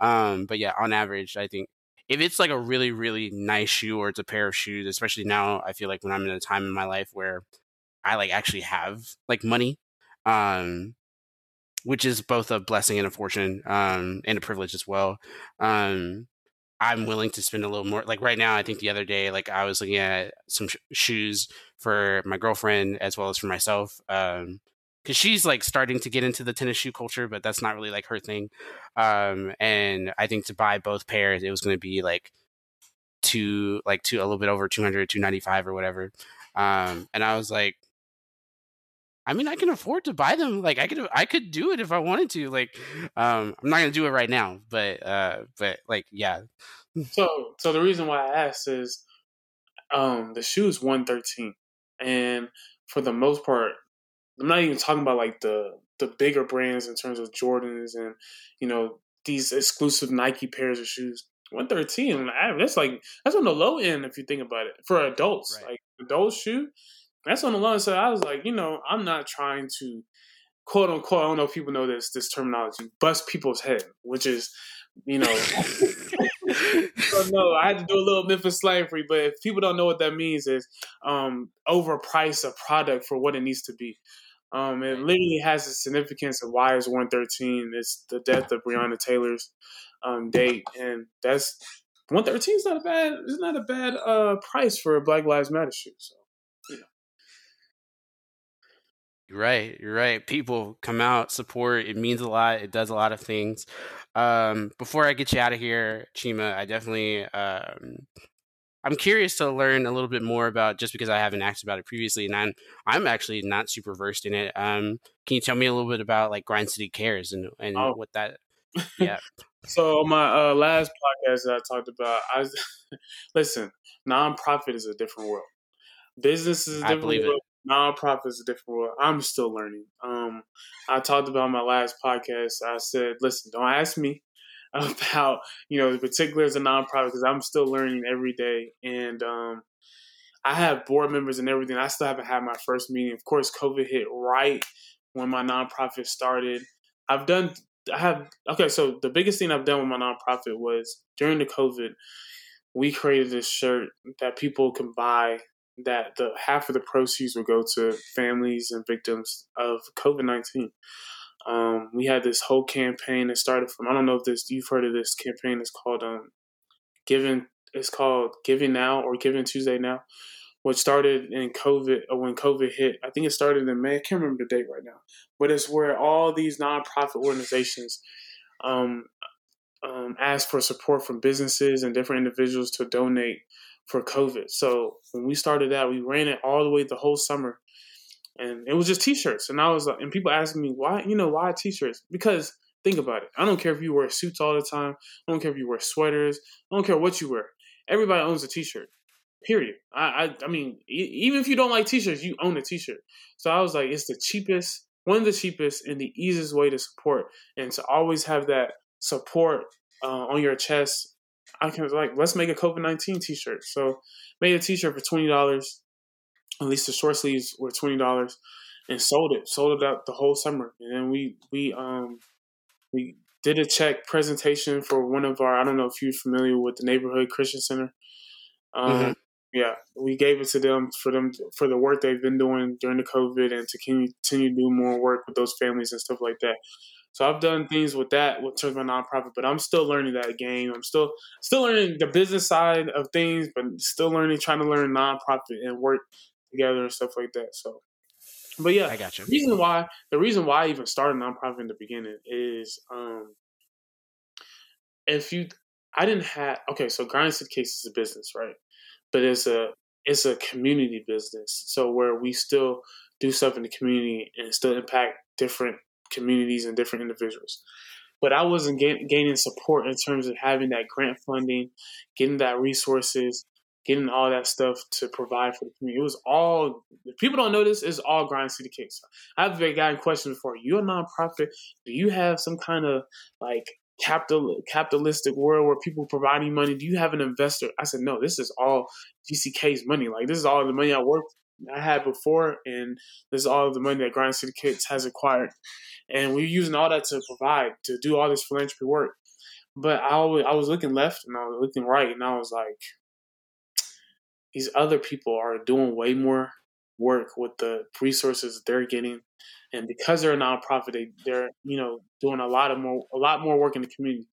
Um, but yeah, on average, I think if it's like a really really nice shoe or it's a pair of shoes especially now i feel like when i'm in a time in my life where i like actually have like money um which is both a blessing and a fortune um and a privilege as well um i'm willing to spend a little more like right now i think the other day like i was looking at some sh- shoes for my girlfriend as well as for myself um because she's like starting to get into the tennis shoe culture, but that's not really like her thing. Um, and I think to buy both pairs, it was going to be like two, like two, a little bit over 200, 295 or whatever. Um, and I was like, I mean, I can afford to buy them. Like I could, I could do it if I wanted to. Like, um, I'm not gonna do it right now, but, uh, but like, yeah. So, so the reason why I asked is, um, the shoe is 113, and for the most part, I'm not even talking about like the the bigger brands in terms of Jordans and you know these exclusive Nike pairs of shoes. 113, that's like that's on the low end if you think about it for adults. Right. Like adult shoe, that's on the low end. So I was like, you know, I'm not trying to quote unquote. I don't know if people know this this terminology, bust people's head, which is you know. so no, I had to do a little Memphis you, but if people don't know what that means, is um, overprice a product for what it needs to be. Um, it literally has a significance of why it's 113. It's the death of Breonna Taylor's um, date, and that's 113 is not a bad. It's not a bad uh, price for a Black Lives Matter shoe. So, yeah. You're right. You're right. People come out, support. It means a lot. It does a lot of things. Um, before I get you out of here, Chima, I definitely um, I'm curious to learn a little bit more about just because I haven't asked about it previously, and I'm I'm actually not super versed in it. Um, can you tell me a little bit about like Grind City Cares and and oh. what that? Yeah. so my uh, last podcast that I talked about, I was, listen, nonprofit is a different world. Business is a different world. It. Nonprofit is a different world. I'm still learning. Um, I talked about my last podcast. I said, listen, don't ask me about you know the particulars of nonprofit because I'm still learning every day, and um, I have board members and everything. I still haven't had my first meeting. Of course, COVID hit right when my nonprofit started. I've done. I have okay. So the biggest thing I've done with my nonprofit was during the COVID, we created this shirt that people can buy. That the half of the proceeds will go to families and victims of COVID nineteen. Um, we had this whole campaign that started from I don't know if this you've heard of this campaign. It's called um, Giving. It's called Giving Now or Giving Tuesday Now, which started in COVID or when COVID hit. I think it started in May. I can't remember the date right now, but it's where all these nonprofit organizations um, um, ask for support from businesses and different individuals to donate for COVID. So when we started that, we ran it all the way the whole summer and it was just t-shirts. And I was like, and people asking me why, you know, why t-shirts? Because think about it. I don't care if you wear suits all the time. I don't care if you wear sweaters. I don't care what you wear. Everybody owns a t-shirt. Period. I, I, I mean, even if you don't like t-shirts, you own a t-shirt. So I was like, it's the cheapest, one of the cheapest, and the easiest way to support, and to always have that support uh, on your chest. I can like, let's make a COVID nineteen t-shirt. So made a t-shirt for twenty dollars at least the short sleeves were twenty dollars, and sold it, sold it out the whole summer. And then we we um we did a check presentation for one of our. I don't know if you're familiar with the neighborhood Christian Center. Um, mm-hmm. Yeah, we gave it to them for them for the work they've been doing during the COVID and to continue to do more work with those families and stuff like that. So I've done things with that with terms of my nonprofit, but I'm still learning that game. I'm still still learning the business side of things, but still learning, trying to learn nonprofit and work together and stuff like that. So, but yeah, I got you. The reason why the reason why I even started nonprofit in the beginning is um if you I didn't have okay, so Grind Kicks is a business, right? But it's a it's a community business. So where we still do stuff in the community and still impact different communities and different individuals. But I wasn't gain, gaining support in terms of having that grant funding, getting that resources, getting all that stuff to provide for the community. It was all, if people don't know this, it's all Grind City Kicks. I've been gotten questions before. You're a nonprofit. Do you have some kind of like capital capitalistic world where people providing money? Do you have an investor? I said, no, this is all GCK's money. Like this is all the money I worked I had before, and this is all the money that Grind City Kicks has acquired, and we're using all that to provide to do all this philanthropy work. But I always, I was looking left and I was looking right, and I was like, these other people are doing way more work with the resources they're getting, and because they're a nonprofit, they they're you know doing a lot of more a lot more work in the community.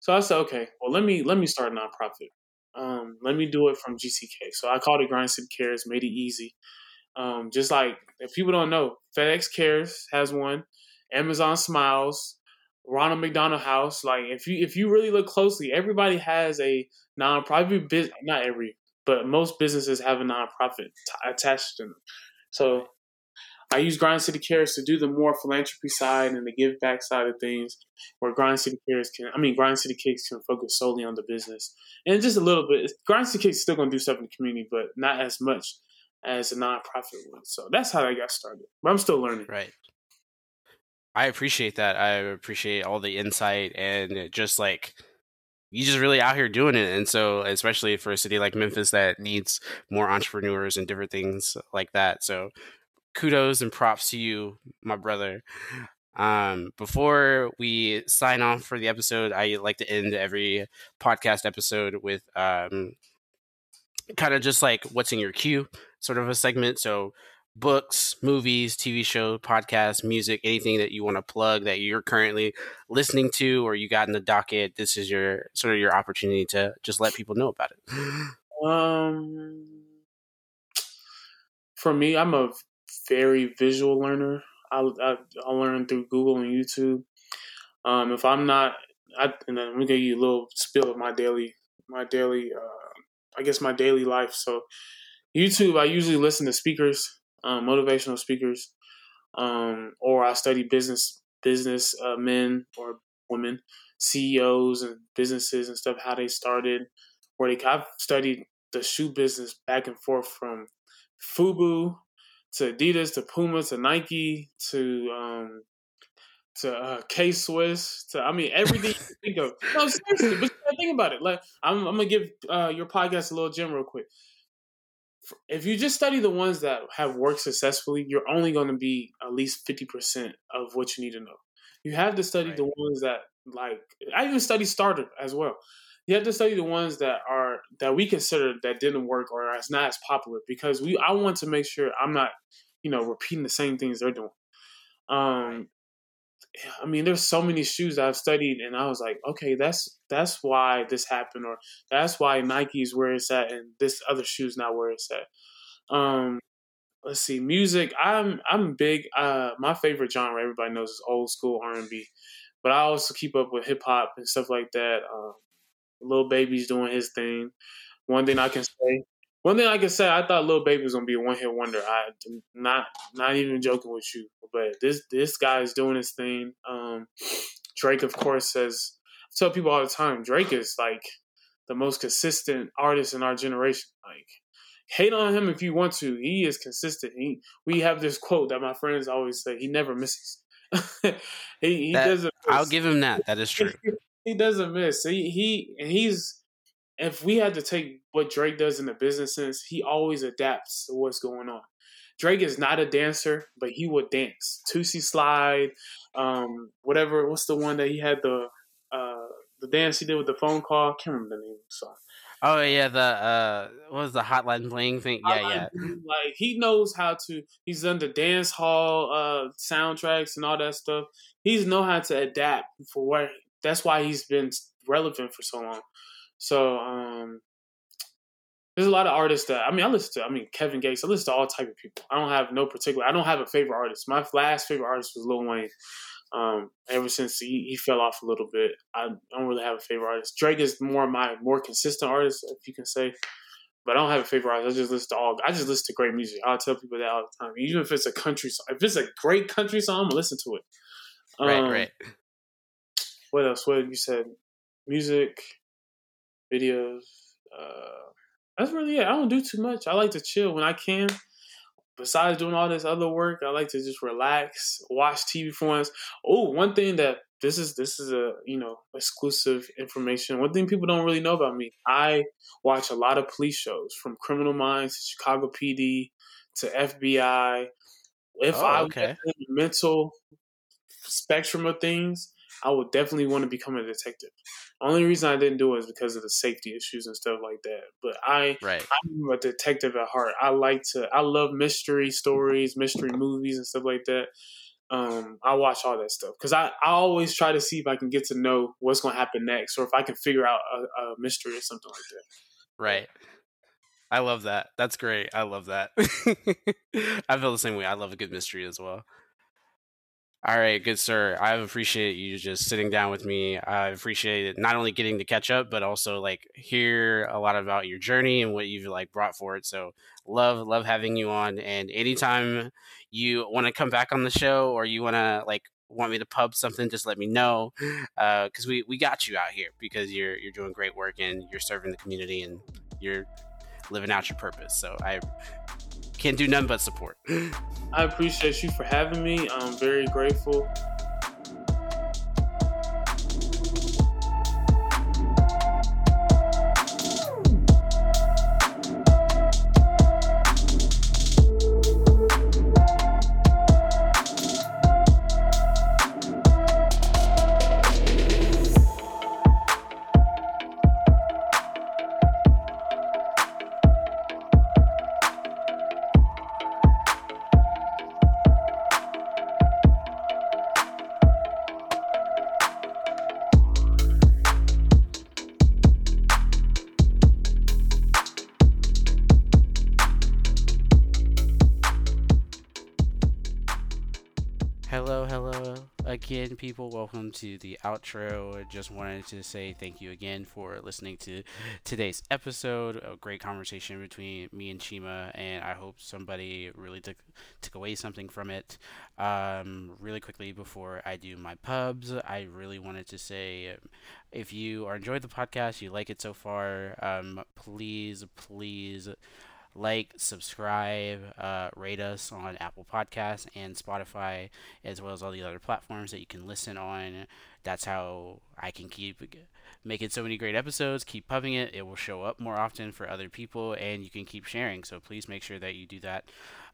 So I said, okay, well let me let me start a nonprofit. Um, let me do it from GCK. So I called it Grind City Cares, made it easy. Um, just like if people don't know, FedEx Cares has one, Amazon Smiles, Ronald McDonald House. Like if you if you really look closely, everybody has a nonprofit business. Not every, but most businesses have a nonprofit t- attached to them. So I use Grind City Cares to do the more philanthropy side and the give back side of things, where Grind City Cares can, I mean, Grind City Kicks can focus solely on the business. And just a little bit, Grind City Kicks is still going to do stuff in the community, but not as much as a nonprofit would. So that's how I got started. But I'm still learning. Right. I appreciate that. I appreciate all the insight and just like you just really out here doing it. And so, especially for a city like Memphis that needs more entrepreneurs and different things like that. So, kudos and props to you, my brother. Um, before we sign off for the episode, I like to end every podcast episode with um, kind of just like what's in your queue, sort of a segment. So, books, movies, TV show, podcasts, music, anything that you want to plug that you're currently listening to or you got in the docket. This is your sort of your opportunity to just let people know about it. Um, for me, I'm a very visual learner. I, I, I learn through Google and YouTube. Um, if I'm not, I, and then me give you a little spill of my daily, my daily, uh, I guess my daily life. So YouTube, I usually listen to speakers, um, motivational speakers, um, or I study business, business uh, men or women, CEOs and businesses and stuff, how they started, where they, I've studied the shoe business back and forth from FUBU to Adidas to Puma to Nike to um to uh, K Swiss to I mean everything you think of. No, seriously, but think about it. Like I'm, I'm gonna give uh, your podcast a little gem real quick. If you just study the ones that have worked successfully, you're only going to be at least fifty percent of what you need to know. You have to study right. the ones that like I even study starter as well you have to study the ones that are that we consider that didn't work or it's not as popular because we I want to make sure I'm not you know repeating the same things they're doing. Um, I mean, there's so many shoes I've studied, and I was like, okay, that's that's why this happened, or that's why Nike's where it's at, and this other shoe's not where it's at. Um, let's see, music. I'm I'm big. Uh, my favorite genre, everybody knows, is old school R and B, but I also keep up with hip hop and stuff like that. Um, Lil Baby's doing his thing. One thing I can say, one thing I can say, I thought Lil Baby was gonna be a one hit wonder. I not not even joking with you, but this this guy is doing his thing. Um, Drake, of course, says I tell people all the time, Drake is like the most consistent artist in our generation. Like hate on him if you want to. He is consistent. He we have this quote that my friends always say. He never misses. he, he that, doesn't. Miss. I'll give him that. That is true he doesn't miss. He he and he's if we had to take what Drake does in the business sense, he always adapts to what's going on. Drake is not a dancer, but he would dance. Toosie Slide, um, whatever. What's the one that he had the uh, the dance he did with the phone call? I can't remember the name of the song. Oh yeah, the uh, what was the Hotline Bling thing? Yeah, Hotline yeah. Bling, like he knows how to. He's done the dance hall uh, soundtracks and all that stuff. He's know how to adapt for what. That's why he's been relevant for so long. So um, there's a lot of artists that I mean I listen to. I mean Kevin Gates. I listen to all type of people. I don't have no particular. I don't have a favorite artist. My last favorite artist was Lil Wayne. Um, ever since he, he fell off a little bit, I don't really have a favorite artist. Drake is more my more consistent artist, if you can say. But I don't have a favorite artist. I just listen to all. I just listen to great music. I'll tell people that all the time. Even if it's a country song, if it's a great country song, I'm gonna listen to it. Um, right, right. What else? What you said? Music, videos. Uh, that's really it. I don't do too much. I like to chill when I can. Besides doing all this other work, I like to just relax, watch TV for once. Oh, one thing that this is this is a you know exclusive information. One thing people don't really know about me, I watch a lot of police shows, from Criminal Minds to Chicago PD to FBI. If oh, I okay. the mental spectrum of things, I would definitely want to become a detective. Only reason I didn't do it is because of the safety issues and stuff like that. But I, right. I'm a detective at heart. I like to, I love mystery stories, mystery movies, and stuff like that. Um, I watch all that stuff because I, I always try to see if I can get to know what's going to happen next, or if I can figure out a, a mystery or something like that. Right. I love that. That's great. I love that. I feel the same way. I love a good mystery as well. All right, good sir. I appreciate you just sitting down with me. I appreciate it not only getting to catch up, but also like hear a lot about your journey and what you've like brought for it. So love, love having you on. And anytime you want to come back on the show or you want to like want me to pub something, just let me know. Uh, cause we, we got you out here because you're, you're doing great work and you're serving the community and you're living out your purpose. So I can't do nothing but support. I appreciate you for having me. I'm very grateful. People, welcome to the outro. I just wanted to say thank you again for listening to today's episode. A great conversation between me and Chima, and I hope somebody really took took away something from it. Um, really quickly before I do my pubs, I really wanted to say if you are enjoyed the podcast, you like it so far, um, please, please like, subscribe, uh, rate us on Apple Podcasts and Spotify, as well as all the other platforms that you can listen on. That's how I can keep making so many great episodes, keep pubbing it. It will show up more often for other people, and you can keep sharing. So please make sure that you do that.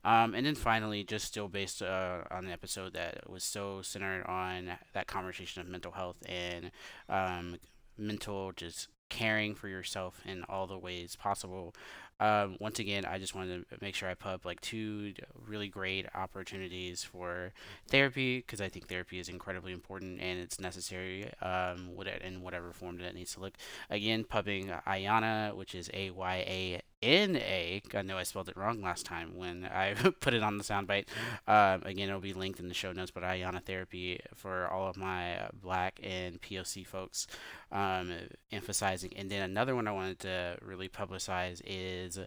Um, and then finally, just still based uh, on the episode that was so centered on that conversation of mental health and um, mental just caring for yourself in all the ways possible. Um, once again, I just wanted to make sure I put up like two really great opportunities for therapy because I think therapy is incredibly important and it's necessary um, in whatever form that it needs to look. Again, pubbing Ayana, which is A Y A N A. I know I spelled it wrong last time when I put it on the soundbite. Um, again, it'll be linked in the show notes, but Ayana Therapy for all of my black and POC folks um, emphasizing. And then another one I wanted to really publicize is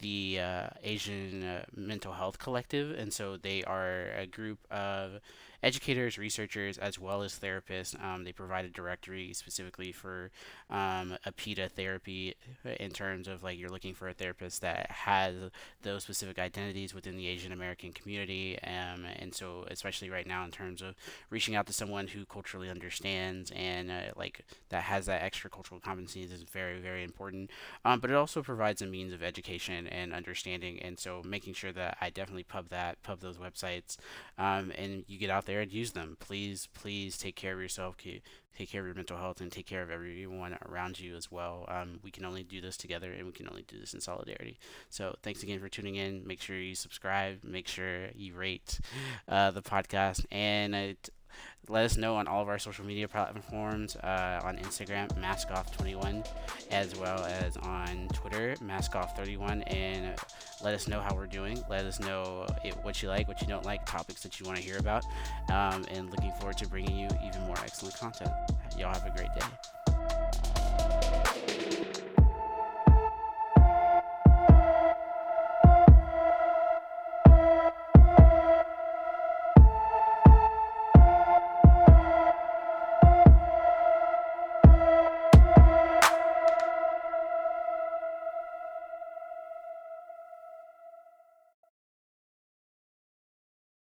the uh, Asian uh, Mental Health Collective. And so they are a group of educators, researchers, as well as therapists. Um, they provide a directory specifically for um, therapy in terms of like you're looking for a therapist that has those specific identities within the Asian American community. Um, and so, especially right now, in terms of reaching out to someone who culturally understands and uh, like that has that extra cultural competencies is very, very important. Um, but it also provides a means of education and understanding. And so making sure that I definitely pub that, pub those websites, um, and you get out there and use them. Please, please take care of yourself, take care of your mental health, and take care of everyone around you as well. Um, we can only do this together, and we can only do this in solidarity. So thanks again for tuning in. Make sure you subscribe. Make sure you rate uh, the podcast, and it, let us know on all of our social media platforms uh, on Instagram, maskoff21, as well as on Twitter, maskoff31, and let us know how we're doing. Let us know it, what you like, what you don't like, topics that you want to hear about, um, and looking forward to bringing you even more excellent content. Y'all have a great day.